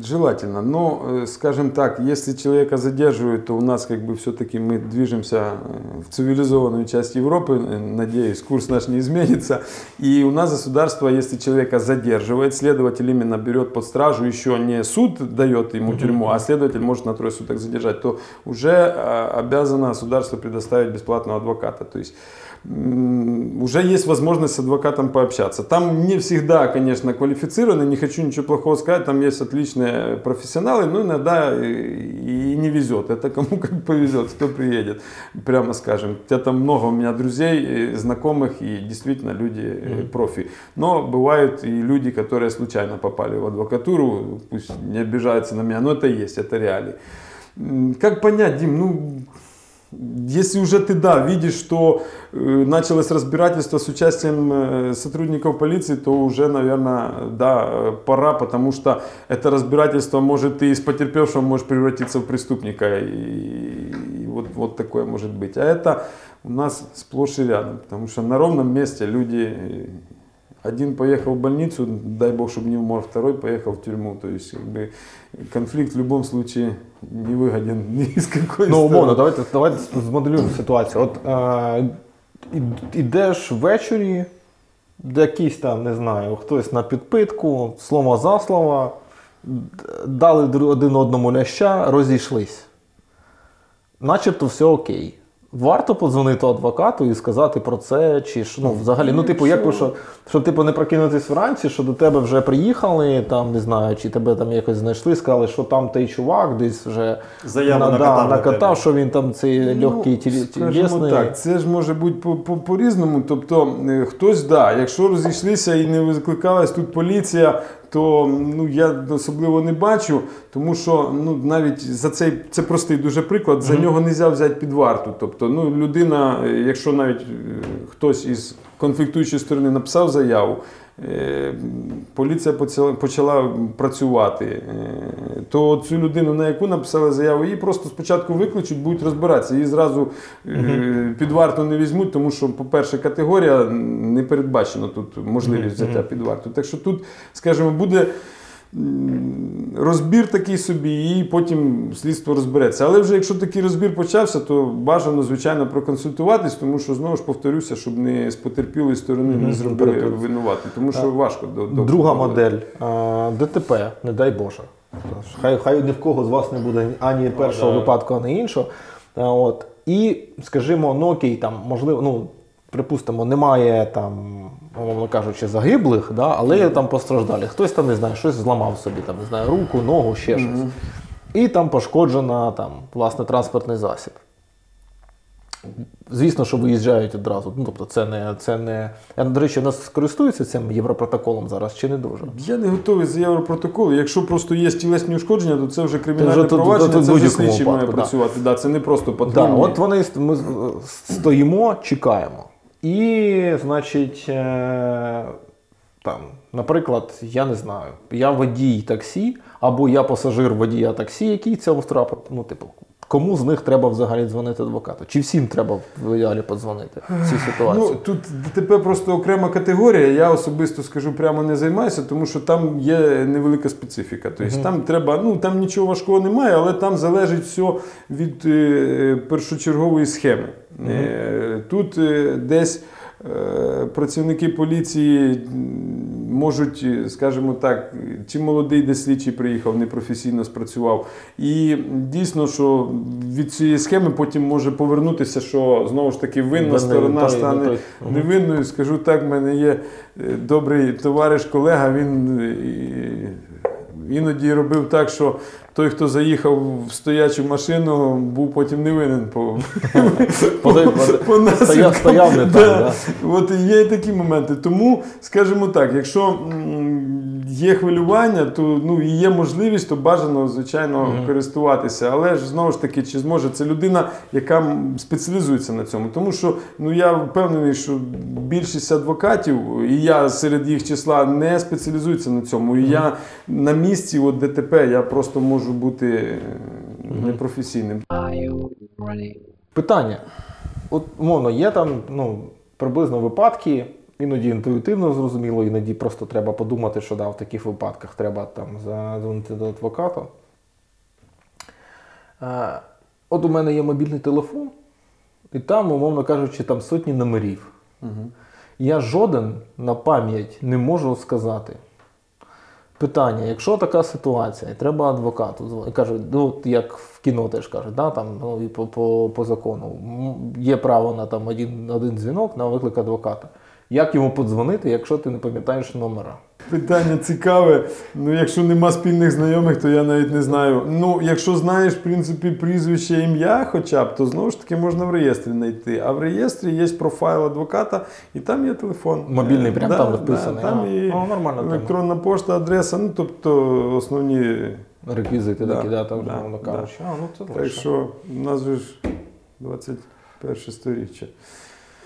Желательно. Но, э, скажем так, если человека задерживают, то у нас как бы все-таки мы движемся э, в цивилизованную часть Европы, э, надеюсь, курс наш не изменится. И у нас государство, если человека задерживает, следователь именно берет под стражу, еще не суд дает ему тюрьму, а следователь может на трое суток задержать, то уже обязано государство предоставить бесплатного адвоката. То есть уже есть возможность с адвокатом пообщаться. Там не всегда, конечно, квалифицированный, не хочу ничего плохого сказать, там есть отличные профессионалы, но иногда и, не везет. Это кому как повезет, кто приедет, прямо скажем. Тебя там много у меня друзей, э, знакомых и действительно люди э, профи. Но бывают и люди, которые случайно попали в адвокатуру, пусть не обижаются на меня, но это есть, это реалии. Как понять, Дим, ну, если уже ты, да, видишь, что э, началось разбирательство с участием э, сотрудников полиции, то уже, наверное, да, э, пора, потому что это разбирательство может и из потерпевшего может превратиться в преступника. И, и вот, вот такое может быть. А это у нас сплошь и рядом, потому что на ровном месте люди... э, Один поехал в больницу, дай бог, чтобы не умер, второй поехал в тюрьму. То есть как бы, конфликт в любом случае не выгоден [laughs] ни из какой Ну, умовно, стороны. давайте, давайте змоделюємо ситуацію. От е, ід- ідеш ввечері, де якийсь там, не знаю, хтось на підпитку, слово за слово, д- дали дру- один одному ляща, розійшлись. Начебто все окей. Варто подзвонити адвокату і сказати про це, чи ж, ну, взагалі, ну, типу, як би, що, щоб типу, не прокинутись вранці, що до тебе вже приїхали, там, не знаю, чи тебе там якось знайшли, сказали, що там той чувак десь вже Заяву накатав да, накатав, що він там цей легкий Ну, скажімо тілесний. так, це ж може бути по- по- по-різному. Тобто, е, хтось, да, якщо розійшлися і не викликалась тут поліція, то ну, я особливо не бачу, тому що ну, навіть за цей це простий дуже приклад, за нього не можна взяти під варту. Тобто, ну, людина, якщо навіть е, хтось із конфліктуючої сторони написав заяву, е, поліція почала, почала працювати, е, то цю людину, на яку написали заяву, її просто спочатку викличуть, будуть розбиратися. Її зразу е, під варту не візьмуть, тому що, по-перше, категорія не передбачена тут можливість взяття під варту. Так що тут, скажімо, буде. Розбір такий собі, і потім слідство розбереться. Але вже якщо такий розбір почався, то бажано, звичайно, проконсультуватись, тому що знову ж повторюся, щоб не з потерпілої сторони не зробили винувати, тому що важко до, Друга модель ДТП, не дай Боже. Хай, хай ні в кого з вас не буде ані першого да. випадку, ані іншого. От. І, скажімо, ну окей, там, можливо, ну, припустимо, немає там, умовно кажучи, загиблих, да, але є там постраждалі. Хтось там не знаю, щось зламав собі, там, не знаю, руку, ногу, ще щось. І там пошкоджена там, власне, транспортний засіб. Звісно, що виїжджають одразу. Ну, тобто, це не, це не. Я, до речі, у нас користуються цим європротоколом зараз чи не дуже? Я не готовий за європротокол. Якщо просто є тілесні ушкодження, то це вже кримінальне вже тут- провадження, тут це вже будь-якому має да. працювати. Да, це не просто Да, от вони ми стоїмо, чекаємо. І, значить, е, там, наприклад, я не знаю, я водій таксі, або я пасажир водія таксі, який цьому втрапив. Ну, типу, кому з них треба взагалі дзвонити адвокату? Чи всім треба в ідеалі подзвонити в цій ситуації? Ну, тут ДТП просто окрема категорія. Я особисто скажу, прямо не займаюся, тому що там є невелика специфіка. Тобто там треба, ну там нічого важкого немає, але там залежить все від е, першочергової схеми. Е, тут е, десь е, працівники поліції можуть, е, скажімо так, чи молодий десь слідчий приїхав, непрофесійно спрацював. І дійсно, що від цієї схеми потім може повернутися, що знову ж таки винна сторона стане не невинною. Скажу так, в мене є е, добрий товариш, колега. Він е, іноді робив так, що той, хто заїхав в стоячу машину, був потім не винен по. [laughs] Стояв, не так. От є такі моменти. Тому, скажімо так, якщо є хвилювання, то ну, і є можливість, то бажано, звичайно, користуватися. Але ж знову ж таки, чи зможе це людина, яка спеціалізується на цьому. Тому що ну, я впевнений, що більшість адвокатів, і я серед їх числа не спеціалізуються на цьому. І я на місці от ДТП я просто можу бути е, непрофесійним. Питання. От, умовно, є там ну, приблизно випадки, іноді інтуїтивно зрозуміло, іноді просто треба подумати, що да, в таких випадках треба там задзвонити до адвоката. Е, от у мене є мобільний телефон, і там, умовно кажучи, там сотні номерів. Я жоден на пам'ять не можу сказати. Питання, якщо така ситуація, і треба адвокату дзвонити, кажуть, ну як в кіно теж кажуть, да, там, ну, і по, по, по закону є право на там один, один дзвінок на виклик адвоката. Як йому подзвонити, якщо ти не пам'ятаєш номера? Питання цікаве. Ну, якщо нема спільних знайомих, то я навіть не знаю. Ну, якщо знаєш, в принципі, прізвище ім'я, хоча б, то знову ж таки можна в реєстрі знайти. А в реєстрі є профайл адвоката, і там є телефон. Мобільний Е, прям там вписаний. там А, і ну, нормальна тема. електронна пошта, адреса, ну тобто основні. Реквізити Да, такі, да, там, да, да. кажучи. А, ну, це Так лише. що у нас же ж 21 сторіччя.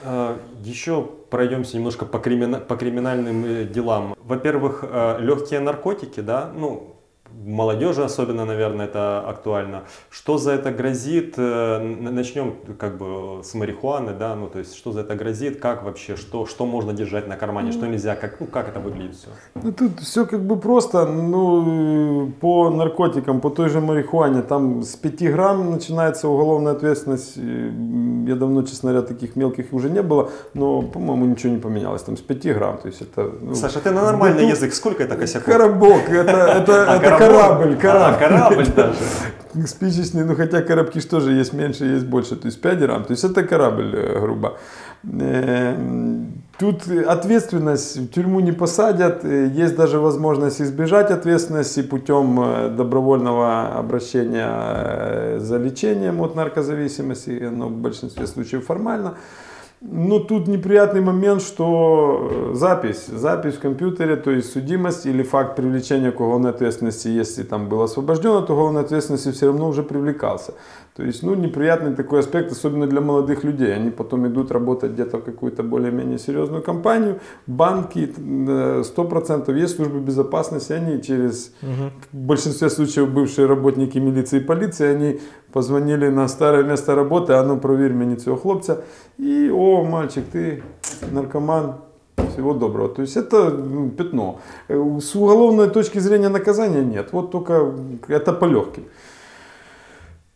А, Еще пройдемся немножко по, кримина- по криминальным э, делам. Во-первых, легкие наркотики, да, ну, молодежи особенно, наверное, это актуально. Что за это грозит? Э, Начнем как бы с марихуаны, да, ну, то есть, что за это грозит, как вообще, что, что можно держать на кармане, что нельзя, как, ну, как это выглядит все? Ну тут все как бы просто, ну, по наркотикам, по той же марихуане, там с 5 грамм начинается уголовная ответственность. Я давно, честно говоря, таких мелких уже не было, но, по-моему, ничего не поменялось. Там с 5 грамм, то есть это... ну, Саша, ты на нормальный ну, язык, сколько это косяков? Коробок, это, это, [laughs] А, это коробок? корабль, А, корабль. корабль даже. [laughs] Спичечный, ну хотя коробки же тоже есть меньше, есть больше, то есть 5 грамм, то есть это корабль, э, грубо. Э, Тут ответственность в тюрьму не посадят, э, есть даже возможность избежать ответственности путем добровольного обращения за лечением от наркозависимости, но в большинстве случаев формально. Но тут неприятный момент, что э, запись, запись в компьютере, то есть судимость или факт привлечения к уголовной ответственности, если там был освобожден от уголовной ответственности, все равно уже привлекался. То есть, ну, неприятный такой аспект, особенно для молодых людей. Они потом идут работать где-то в какую-то более-менее серьезную компанию, банки, э, 100% есть службы безопасности, они через, в большинстве случаев, бывшие работники милиции и полиции, они позвонили на старое место работы, а ну, проверь мені цього хлопця, и, о, мальчик, ты наркоман, всего доброго. То есть это ну, пятно. Э, С уголовной точки зрения наказания нет. Вот только это по легким.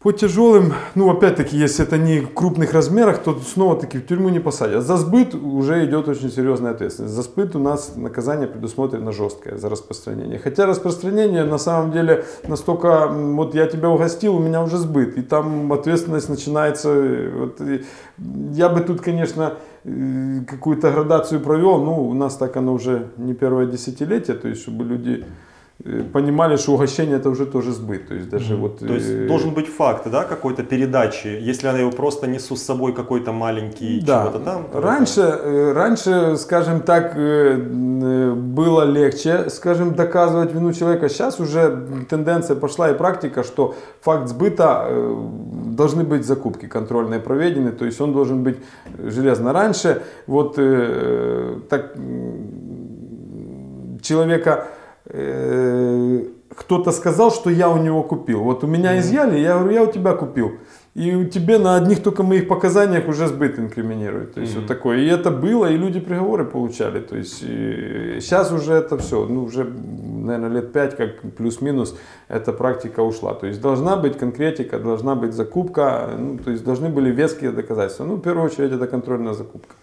По тяжелым, ну опять-таки, если это не в крупных размерах, то снова-таки в тюрьму не посадят. За сбыт уже идет очень серьезная ответственность. За сбыт у нас наказание предусмотрено жесткое за распространение. Хотя распространение на самом деле настолько, вот я тебя угостил, у меня уже сбыт. И там ответственность начинается. э, Вот, я бы тут, конечно, э, какую-то градацию провел. Ну, у нас так оно уже не первое десятилетие, то есть чтобы люди понимали, что угощение это уже тоже сбыт. То есть даже вот... То есть э, должен быть факт, да, какой-то передачи. Если я его просто несу с собой какой-то маленький Да. чего-то там. Раньше, э, раньше, скажем так, э, э, было легче, скажем, доказывать вину человека. Сейчас уже тенденция пошла и практика, что факт сбыта э, должны быть закупки контрольные проведены, то есть он должен быть железно. Раньше вот э, так человека э, кто-то сказал, что я у него купил. Вот у меня изъяли, я говорю, я у тебя купил. И у тебе на одних только моих показаниях уже сбыт инкриминируют. То есть вот такое. И это было, и люди приговоры получали. То есть и сейчас уже это все, ну уже, наверное, лет пять, как плюс-минус, эта практика ушла. То есть должна быть конкретика, должна быть закупка, ну, то есть должны были веские доказательства. Ну, в первую очередь, это контрольная закупка.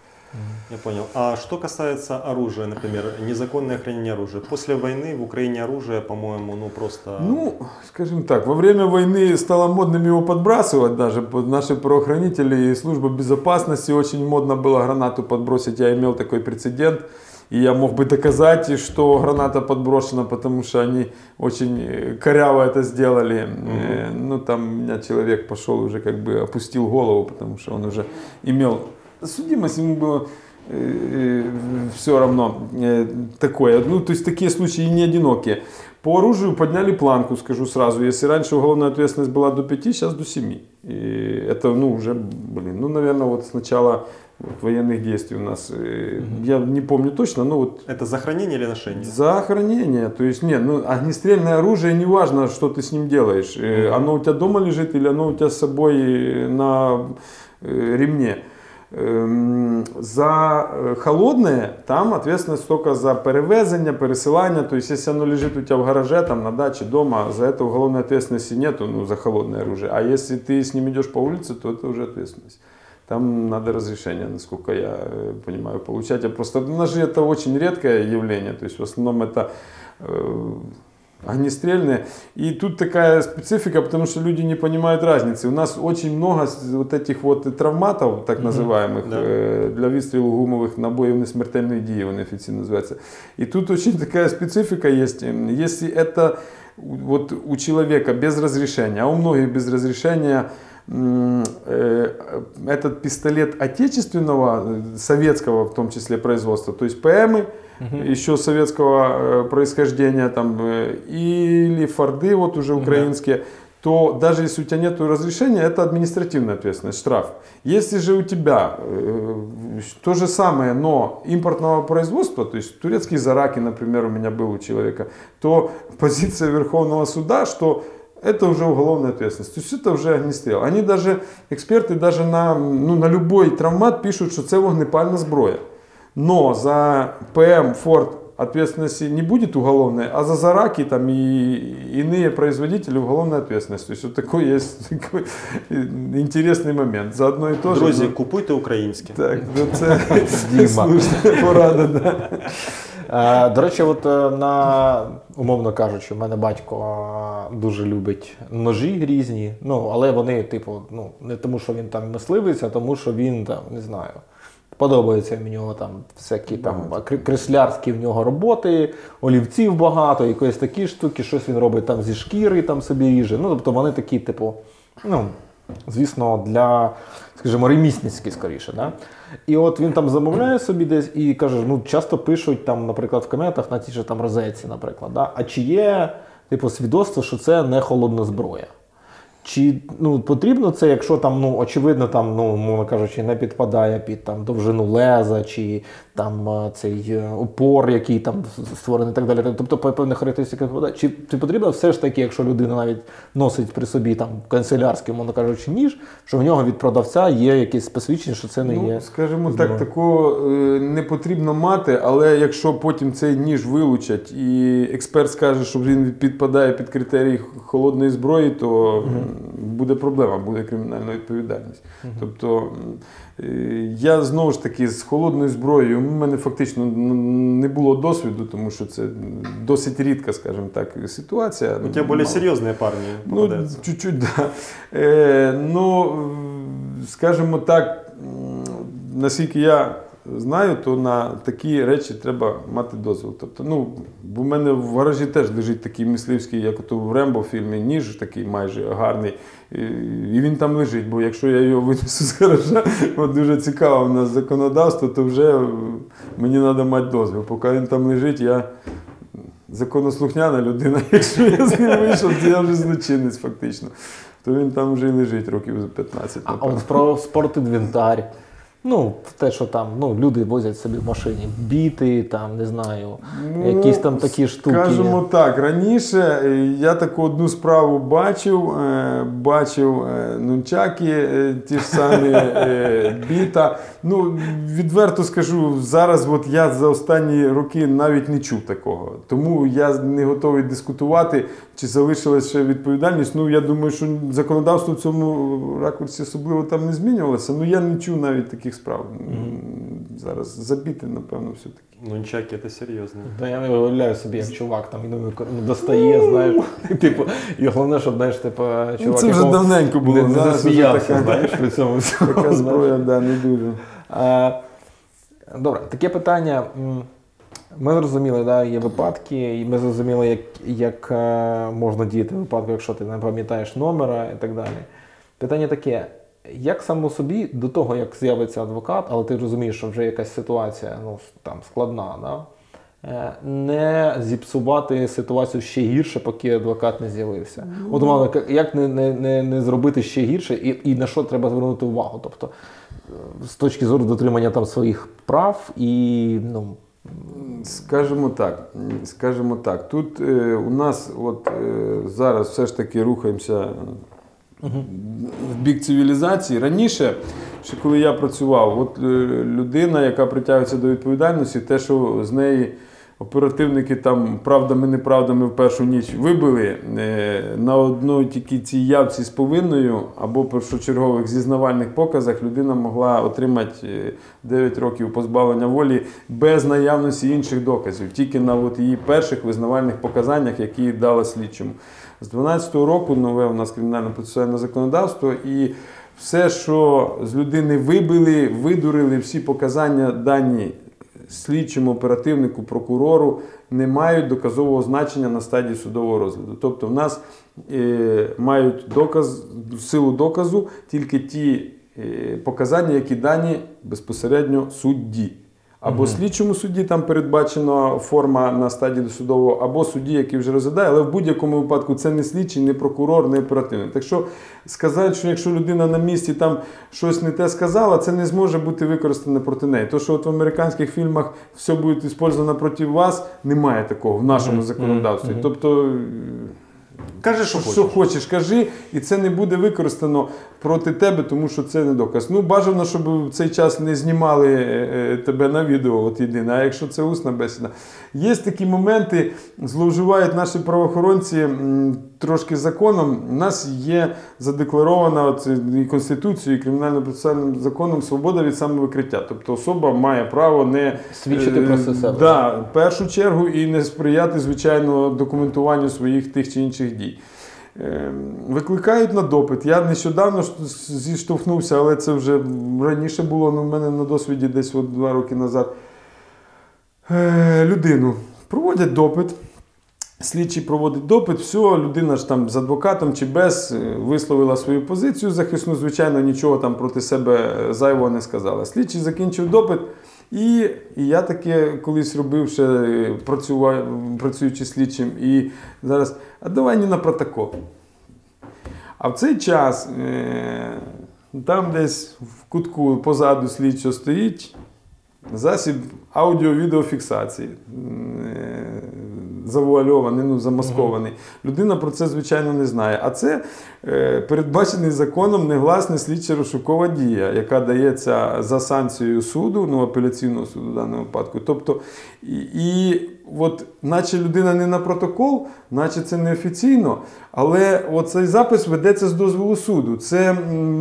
Я понял. А что касается оружия, например, незаконное хранение оружия. После войны в Украине оружие, по-моему, ну просто... Ну, скажем так, во время войны стало модным его подбрасывать даже. Наши правоохранители и служба безопасности очень модно было гранату подбросить. Я имел такой прецедент. И я мог бы доказать, что граната подброшена, потому что они очень э, коряво это сделали. Э, Ну, там у меня человек пошел уже как бы опустил голову, потому что он уже имел судимость, ему было все равно э, такое. Ну, то есть такие случаи не одинокие. По оружию подняли планку, скажу сразу. Если раньше уголовная ответственность была до 5, сейчас до 7. И это, ну, уже, блин, ну, наверное, вот с начала вот, военных действий у нас, э, я не помню точно, но вот Это за хранение или ношение? за хранение. То есть, нет, ну, огнестрельное оружие, неважно, что ты с ним делаешь. Э, Оно у тебя дома лежит или оно у тебя с собой э, на э, ремне. Ем, За е, холодне там ответственность только за перевезення, пересилання. То есть, если оно лежит у тебя в гараже, там, на даче, дома, за это уголовной ответственности нету, ну, за холодное оружие. А если ты с ним идешь по улице, то это уже ответственность. Там надо разрешение, насколько я э, понимаю, получать. А просто ножи это очень редкое явление. То есть в основном это э, огнестрельные. И тут такая специфика, потому что люди не понимают разницы. У нас очень много с- вот этих вот травматов, так называемых, Да. э, для выстрелу гумовых набоїв несмертельної дії, вони офіційно називаються. І тут очень такая специфика есть. Ем, Если это вот у человека без разрешения, а у многих без разрешения м, э, этот пистолет отечественного, э, советского в том числе производства, то есть ПМы, еще советского э, происхождения, там, э, или Форды, вот уже украинские, то даже если у тебя нет разрешения, это административная ответственность, штраф. Если же у тебя э, то же самое, но импортного производства, то есть турецкие зараки, например, у меня был у человека, то позиция Верховного суда, что это уже уголовная ответственность. То есть это вже огнестрел. Они даже, експерти даже на, ну, на любой травмат пишуть, що це вогнепальна зброя. Но за ПМ Форд ответственности не будет уголовной, а за зараки там и иные производители уголовная ответственность. То есть вот такой есть [laughs] такой интересный момент. За одно и то же. Друзі, купуйте українське. Так, ну [laughs] це [laughs] слушна порада, да. До речі, от е, на умовно кажучи, в мене батько е, дуже любить ножі різні. Ну, але вони, типу, ну, не тому, що він там мисливець, а тому, що він там, не знаю. Подобається в нього там всякі там креслярські в нього роботи, олівців багато, якоїсь такі штуки, щось він робить там зі шкіри, там собі ріже. Ну, тобто вони такі, типу, ну, звісно, для, скажімо, ремісницькі скоріше. Да? І от він там замовляє собі десь і каже, ну часто пишуть там, наприклад, в коментах на тій же там розетці, наприклад, да? а чи є типу свідоцтво, що це не холодна зброя? Чи ну, потрібно це, якщо там, ну, очевидно, там, ну, мовно кажучи, не підпадає під там, довжину леза, чи там е, цей е, опор, який там створений і так далі. Тобто по певних характеристиках підпадає. Чи, чи потрібно все ж таки, якщо людина навіть носить при собі там канцелярський, мовно кажучи, ніж, що в нього від продавця є якесь посвідчення, що це не Ну, є. скажімо так, такого е, не потрібно мати, але якщо потім цей ніж вилучать і експерт скаже, що він підпадає під критерії холодної зброї, то м, буде проблема, буде кримінальна відповідальність. Тобто м, е, я знову ж таки з холодною зброєю, у мене фактично не було досвіду, тому що це досить рідка, скажімо так, ситуація. У тебя более Мало. серьезные парни Ну, чуть-чуть, да. Е, ну, скажімо так, наскільки я знаю, то на такі речі треба мати дозвіл. Тобто, ну, бо в мене в гаражі теж лежить такий мисливський, як ото в Рембо фільмі, ніж такий майже гарний. І і він там лежить, бо якщо я його винесу з гаража, [laughs] от дуже цікаво у нас законодавство, то вже мені треба мати дозвіл. Поки він там лежить, я законослухняна людина. [laughs] Якщо я з ним вийшов, то я вже злочинець фактично. То він там вже й лежить років за 15. А напевно. от про спортінвентар. Ну, те, що там ну, люди возять собі в машині біти, там, не знаю, якісь там такі штуки. Ну, Скажімо так, раніше е, я таку одну справу бачив, е, бачив е, нунчаки, ті ж самі біта. Ну, відверто скажу, зараз от я за останні роки навіть не чув такого. Тому я не готовий дискутувати, чи залишилася ще відповідальність. Ну, я думаю, що законодавство в цьому ракурсі особливо там не змінювалося. Ну, я не чув навіть таких справ. Зараз забіти, напевно, все-таки. Нунчаки это серьезно. Та я не уявляю собі, як чувак там ну, ну, достає, знаєш, [laughs] типу, і головне, щоб знаєш, типу, чувак, Ну, це вже давненько було. не, не Зараз засміявся, знаєш, при цьому всьому. Така зброя, да, не дуже. Е, Добре, таке питання. Ми зрозуміли, да, є випадки, і ми зрозуміли, як, як е, можна діяти в випадку, якщо ти не пам'ятаєш номера і так далі. Питання таке: як само собі до того, як з'явиться адвокат, але ти розумієш, що вже якась ситуація ну, там, складна, да? е, не зіпсувати ситуацію ще гірше, поки адвокат не з'явився. От, умовно, як- як не, не, не, не зробити ще гірше, і, і на що треба звернути увагу? Тобто, з точки зору дотримання там своїх прав і ну, Скажімо так, скажімо так, тут е, у нас от е, зараз все ж таки рухаємося в бік цивілізації. Раніше, ще коли я працював, от е, людина, яка притягується до відповідальності, те, що з неї оперативники там правдами, неправдами в першу ніч вибили е, на одній тільки цій явці з повинною або першочергових зізнавальних показах людина могла отримати е, 9 років позбавлення волі без наявності інших доказів, тільки на от її перших визнавальних показаннях, які дала слідчому. З 12-го року нове у нас кримінальне процесуальне законодавство і все, що з людини вибили, видурили, всі показання дані слідчому, оперативнику, прокурору не мають доказового значення на стадії судового розгляду. Тобто в нас е, мають доказ, силу доказу тільки ті е, показання, які дані безпосередньо судді. Або слідчому судді там передбачена форма на стадії досудового, або судді, який вже розглядає, але в будь-якому випадку це не слідчий, не прокурор, не оперативник. Так що сказати, що якщо людина на місці там щось не те сказала, це не зможе бути використане проти неї. То, що от в американських фільмах все буде використано проти вас, немає такого в нашому законодавстві. Тобто. Кажи, що Що хочеш. хочеш, кажи, і це не буде використано проти тебе, тому що це не доказ. Ну, бажано, щоб в цей час не знімали е, е, тебе на відео, от єдине. А якщо це усна бесіда. Є такі моменти, зловживають наші правоохоронці трошки законом. У нас є задекларована от, і Конституцією, і кримінально-процесуальним законом свобода від самовикриття. Тобто особа має право не Свідчити про е, себе. Да, в першу чергу і не сприяти, звичайно, документуванню своїх тих чи інших дій. Е, Викликають на допит. Я нещодавно зіштовхнувся, але це вже раніше було ну, в мене на досвіді десь от два роки назад. Е, Людину проводять допит. Слідчий проводить допит, все, людина ж там з адвокатом чи без е, висловила свою позицію захисну, звичайно, нічого там проти себе е, зайвого не сказала. Слідчий закінчив допит, і, і я таке колись робив ще е, працюючи слідчим, і зараз, а давай не на протокол. А в цей час там десь в кутку позаду слідчого стоїть засіб аудіо-відеофіксації. Е, Завуальований, ну, замаскований. Людина про це, звичайно, не знає. А це е, передбачений законом негласна слідча розшукова дія, яка дається за санкцією суду, ну, апеляційного суду в даному випадку. Тобто, і, і от, наче людина не на протокол, наче це неофіційно, але цей запис ведеться з дозволу суду. Це,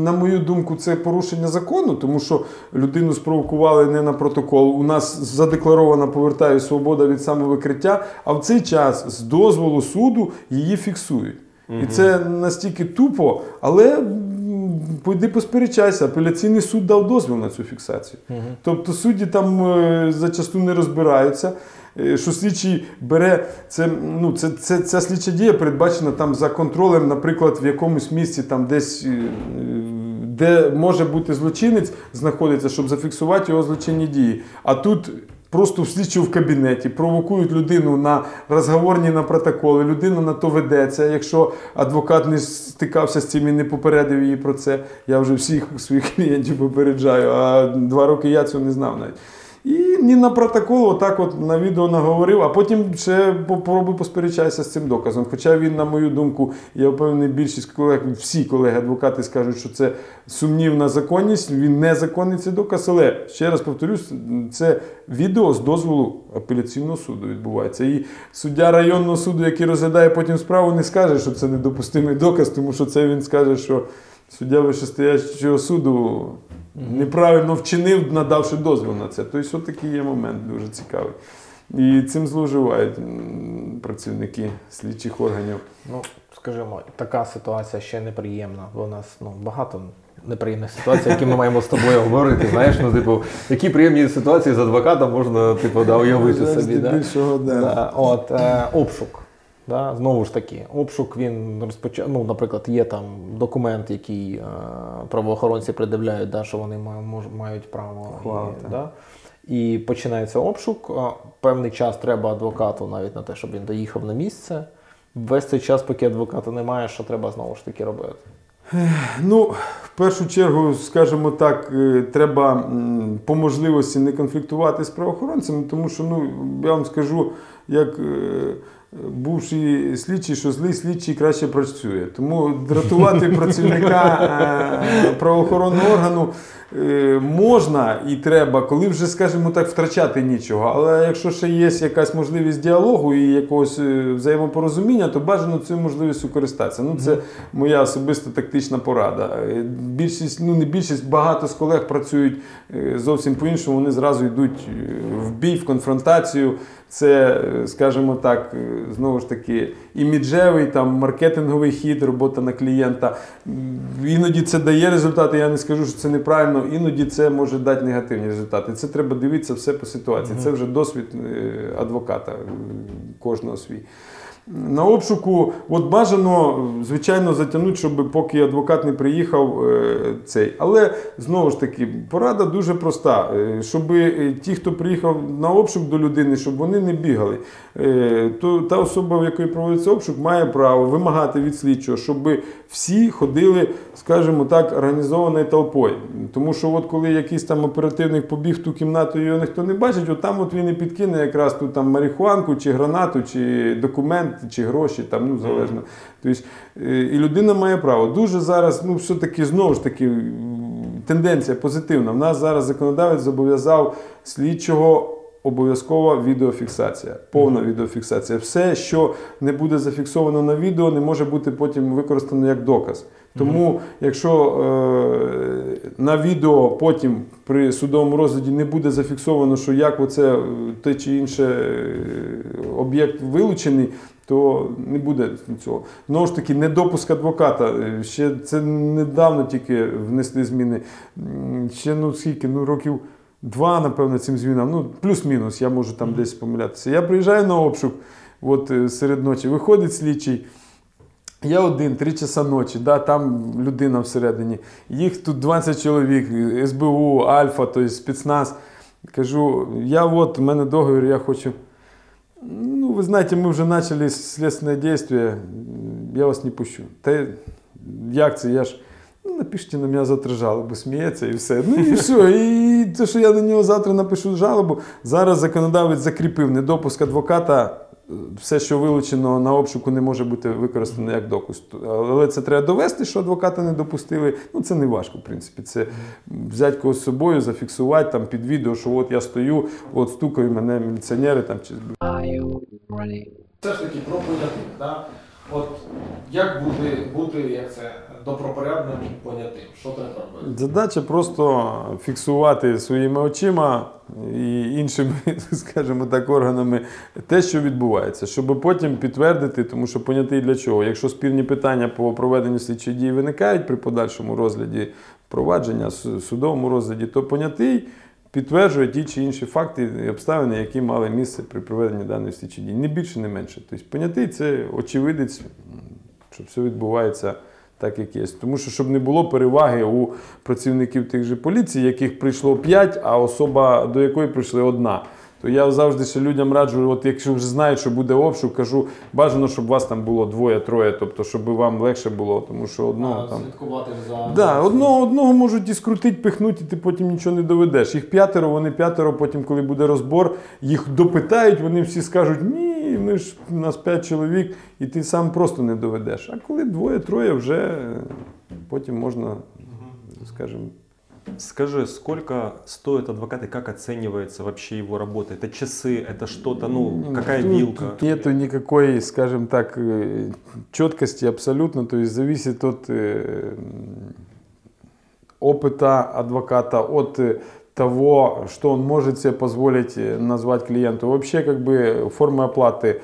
на мою думку, це порушення закону, тому що людину спровокували не на протокол. У нас задекларована повертаю свобода від самовикриття, а в цей час з дозволу суду її фіксують. І це настільки тупо, але пойди посперечайся, апеляційний суд дав дозвіл на цю фіксацію. Тобто судді там е, зачасту не розбираються. Е, Що слідчий бере це, ну, це, це, ця слідча дія передбачена там за контролем, наприклад, в якомусь місці, там десь, е, де може бути злочинець, знаходиться, щоб зафіксувати його злочинні дії. А тут просто в слідчого в кабінеті провокують людину на розговорні на протоколи, людина на то ведеться. Якщо адвокат не стикався з цим і не попередив її про це, я вже всіх своїх клієнтів попереджаю, а два роки я цього не знав навіть. І ні на протокол, отак от на відео наговорив, а потім ще попробуй посперечайся з цим доказом. Хоча він, на мою думку, я впевнений, більшість колег, всі колеги-адвокати скажуть, що це сумнівна законність, він незаконний цей доказ. Але ще раз повторюсь, це відео з дозволу апеляційного суду відбувається. І суддя районного суду, який розглядає потім справу, не скаже, що це недопустимий доказ, тому що це він скаже, що суддя вищестоячого суду неправильно вчинив, надавши дозвіл на це. Тобто, такий є момент дуже цікавий. І цим зловживають працівники слідчих органів. Ну, скажімо, така ситуація ще неприємна, бо у нас ну, багато неприємних ситуацій, які ми маємо з тобою говорити. Знаєш, ну, типу, які приємні ситуації з адвокатом можна типу, да, уявити собі. Да? Більшого, да. Да, от, е, обшук. Да, знову ж таки, обшук він розпочав. Ну, наприклад, є там документ, який е, правоохоронці придивляють, да, що вони мають право. І, да, і починається обшук. Певний час треба адвокату навіть на те, щоб він доїхав на місце. Весь цей час, поки адвоката немає, що треба знову ж таки робити. Ну, в першу чергу, скажімо так, е, треба по можливості не конфліктувати з правоохоронцями, тому що, ну, я вам скажу, як е, бувший слідчий, що злий слідчий краще працює. Тому дратувати працівника е, правоохоронного органу е, можна і треба, коли вже, скажімо так, втрачати нічого. Але якщо ще є якась можливість діалогу і якогось е, взаємопорозуміння, то бажано цю можливістю користатися. Ну, це моя особиста тактична порада. Більшість, ну не більшість, багато з колег працюють зовсім по-іншому. Вони зразу йдуть в бій, в конфронтацію. Це, е, скажімо так, е, знову ж таки, іміджевий, там, маркетинговий хід, робота на клієнта. Іноді це дає результати, я не скажу, що це неправильно, іноді це може дати негативні результати. Це треба дивитися все по ситуації. Це вже досвід е, адвоката кожного свій. На обшуку, от бажано, звичайно, затягнути, щоб поки адвокат не приїхав е, цей. Але знову ж таки, порада дуже проста. е, Щоб е, ті, хто приїхав на обшук до людини, щоб вони не бігали. Е, То та особа, в якої проводиться обшук, має право вимагати від слідчого, щоб всі ходили, скажімо так, організованою толпою. Тому що, от коли якийсь там оперативник побіг в ту кімнату, його ніхто не бачить, от там от він і підкине якраз ту там марихуанку, чи гранату, чи документ, чи гроші, там, ну залежно. Тобто, е, і людина має право. Дуже зараз, ну все-таки знову ж таки, тенденція позитивна. В нас зараз законодавець зобов'язав слідчого. Обов'язкова відеофіксація, повна відеофіксація. Все, що не буде зафіксовано на відео, не може бути потім використано як доказ. Тому, якщо е, на відео потім при судовому розгляді не буде зафіксовано, що як оце е, той чи інший е, об'єкт вилучений, то не буде цього. Знову ж таки, недопуск адвоката. Е, Ще це недавно тільки внесли зміни. Ще ну скільки, ну років. Два, напевно, цим змінам, ну плюс-мінус, я можу там десь помилятися. Я приїжджаю на обшук от, е, серед ночі, виходить слідчий. Я один, три часа ночі, да, там людина всередині. Їх тут 20 чоловік, СБУ, Альфа, тобто спецназ. Кажу, я от, у мене договір, я хочу. Ну, ви знаєте, ми вже почали слідственне дійство, я вас не пущу. Та як це? Я ж. Ну, напишіть на мене завтра жалобу, сміється і все. Ну і все. І те, що я на нього завтра напишу жалобу, зараз законодавець закріпив недопуск адвоката. Все, що вилучено на обшуку, не може бути використано як доказ. Але це треба довести, що адвоката не допустили. Ну це не важко, в принципі. Це взяти когось з собою, зафіксувати там під відео, що от я стою, от стукають мене міліціонери там чи? Все ж таки про. Да? От як бути, бути як це, добропорядним понятим? Що треба робити? Задача просто фіксувати своїми очима і іншими, [laughs] скажімо так, органами те, що відбувається, щоб потім підтвердити, тому що понятий для чого. Якщо спірні питання по проведенню слідчої дії виникають при подальшому розгляді провадження, судовому розгляді, то понятий підтверджує ті чи інші факти і обставини, які мали місце при проведенні даної слідчої дії. Не більше, не менше. Тобто понятий це очевидець, що все відбувається так, як є. Тому що щоб не було переваги у працівників тих же поліції, яких прийшло 5, а особа до якої прийшли одна. То я завжди ще людям раджу, от якщо вже знають, що буде обшук, кажу, бажано, щоб вас там було двоє-троє, тобто, щоб вам легше було, тому що одного А, там. Слідкувати за Да, одного, одного можуть і скрутити, пихнути, і ти потім нічого не доведеш. Їх п'ятеро, вони п'ятеро, потім, коли буде розбор, їх допитають, вони всі скажуть, ні, ми ж у нас п'ять чоловік, і ти сам просто не доведеш. А коли двоє-троє, вже е, потім можна, скажімо, Скажи, сколько стоит адвокат и как оценивается вообще его работа? Это часы, это что-то, ну, какая Тут- вилка? Тут нету никакой, скажем так, э, четкости абсолютно, то есть зависит от э, опыта адвоката, от э, того, что он может себе позволить э, назвать клиенту. Вообще, как бы, форма оплаты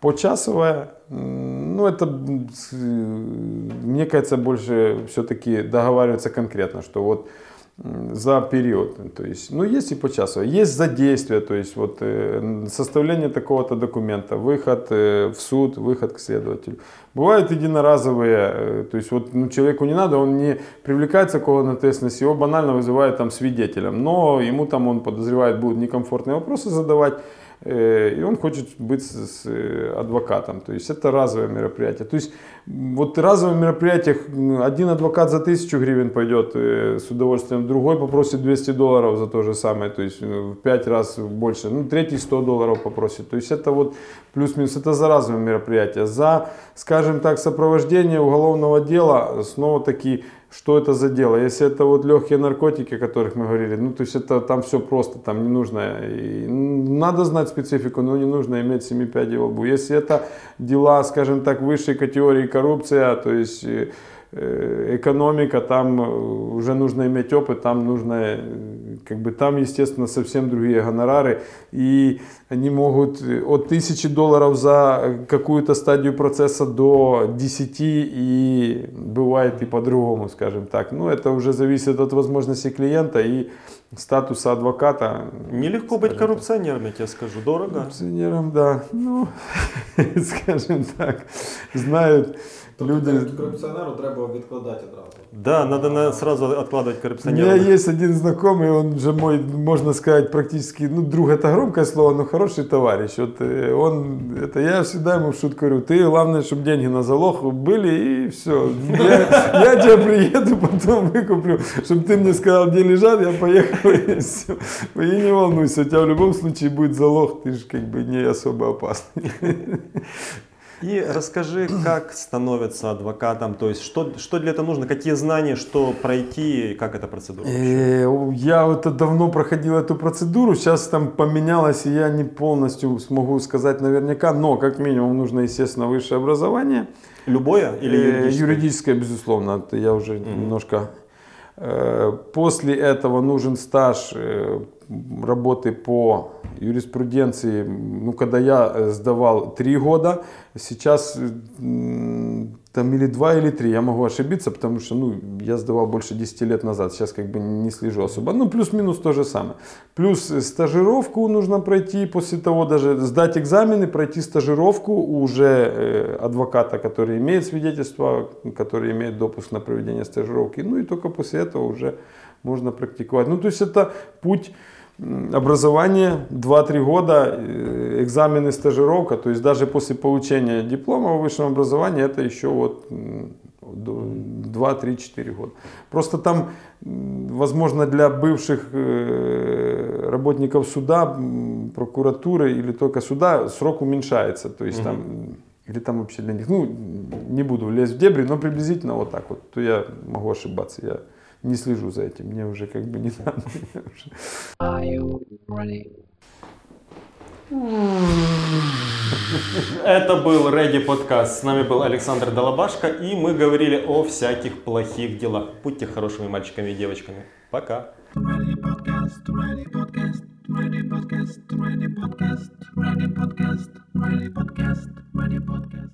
почасовая, ну, это, э, мне кажется, больше все-таки договариваться конкретно, что вот за период. То есть, ну, есть и почасово. Есть за действие, то есть вот э, составление такого-то документа, выход э, в суд, выход к следователю. Бывают единоразовые, э, то есть вот ну, человеку не надо, он не привлекается к уголовной ответственности, его банально вызывают там свидетелем, но ему там он подозревает, будут некомфортные вопросы задавать, и он хочет быть с, э, адвокатом. То есть это разовое мероприятие. То есть вот разовое мероприятие, один адвокат за тысячу гривен пойдет э, с удовольствием, другой попросит 200 долларов за то же самое, то есть э, в 5 раз больше, ну третий 100 долларов попросит. То есть это вот плюс-минус, это за разовое мероприятие. За, скажем так, сопровождение уголовного дела, снова таки, что это за дело? Если это вот легкие наркотики, о которых мы говорили, ну, то есть это там все просто, там не нужно, и, надо знать специфику, но не нужно иметь 7 пядей во лбу. Если это дела, скажем так, высшей категории коррупция, то есть э, экономика, там э, уже нужно иметь опыт, там нужно, э, как бы там, естественно, совсем другие гонорары, и они могут э, от тысячи долларов за э, какую-то стадию процесса до 10 и бывает и по-другому, скажем так. Ну, это уже зависит от возможностей клиента и статуса адвоката. Нелегко быть коррупционером, я тебе скажу. Дорого. Коррупционером, да. Ну, [laughs] скажем так, знают люди. корупціонеру треба відкладати одразу. Да, надо на- сразу откладывать У меня есть один знакомый, он же мой, можно сказать, практически, ну, друг это громкое слово, но хороший товарищ. Вот э, он, это я всегда ему в шутку говорю, ты главное, чтобы деньги на залог были и все. Я, я тебя приеду, [laughs] потом выкуплю, чтобы ты мне сказал, где лежат, я поехал и [laughs] все. И не волнуйся, у тебя в любом случае будет залог, ты же как бы не особо опасный. [laughs] И расскажи, как становится адвокатом, то есть что, что для этого нужно, какие знания, что пройти, как эта процедура? Э, Я вот давно проходил эту процедуру, сейчас там поменялось, и я не полностью смогу сказать наверняка, но как минимум нужно, естественно, высшее образование. Любое или Э, юридическое? Юридическое, безусловно, это я уже немножко... Э, После этого нужен стаж э, работы по юриспруденции, ну, когда я э, сдавал три года, сейчас там или два, или три, я могу ошибиться, потому что, ну, я сдавал больше 10 лет назад, сейчас как бы не слежу особо, ну, плюс-минус то же самое. Плюс стажировку нужно пройти после того, даже сдать экзамены, пройти стажировку у уже э, адвоката, который имеет свидетельство, который имеет допуск на проведение стажировки, ну, и только после этого уже можно практиковать. Ну, то есть это путь образование 2-3 года, э, экзамены, стажировка, то есть даже после получения диплома о высшем образовании это еще вот м, До 2, 3, 4 года. Просто там, возможно, для бывших э, работников суда, прокуратуры или только суда срок уменьшается. То есть там, или там вообще для них, ну, не буду лезть в дебри, но приблизительно вот так вот. То я могу ошибаться, я не слежу за этим, мне уже как бы не надо. Я уже- Are you ready? Это был Ready подкаст. С нами был Александр Долобашко, и мы говорили о всяких плохих делах. Будьте хорошими мальчиками и девочками. Пока. Ready podcast, ready podcast, ready podcast, ready podcast, ready podcast, ready podcast.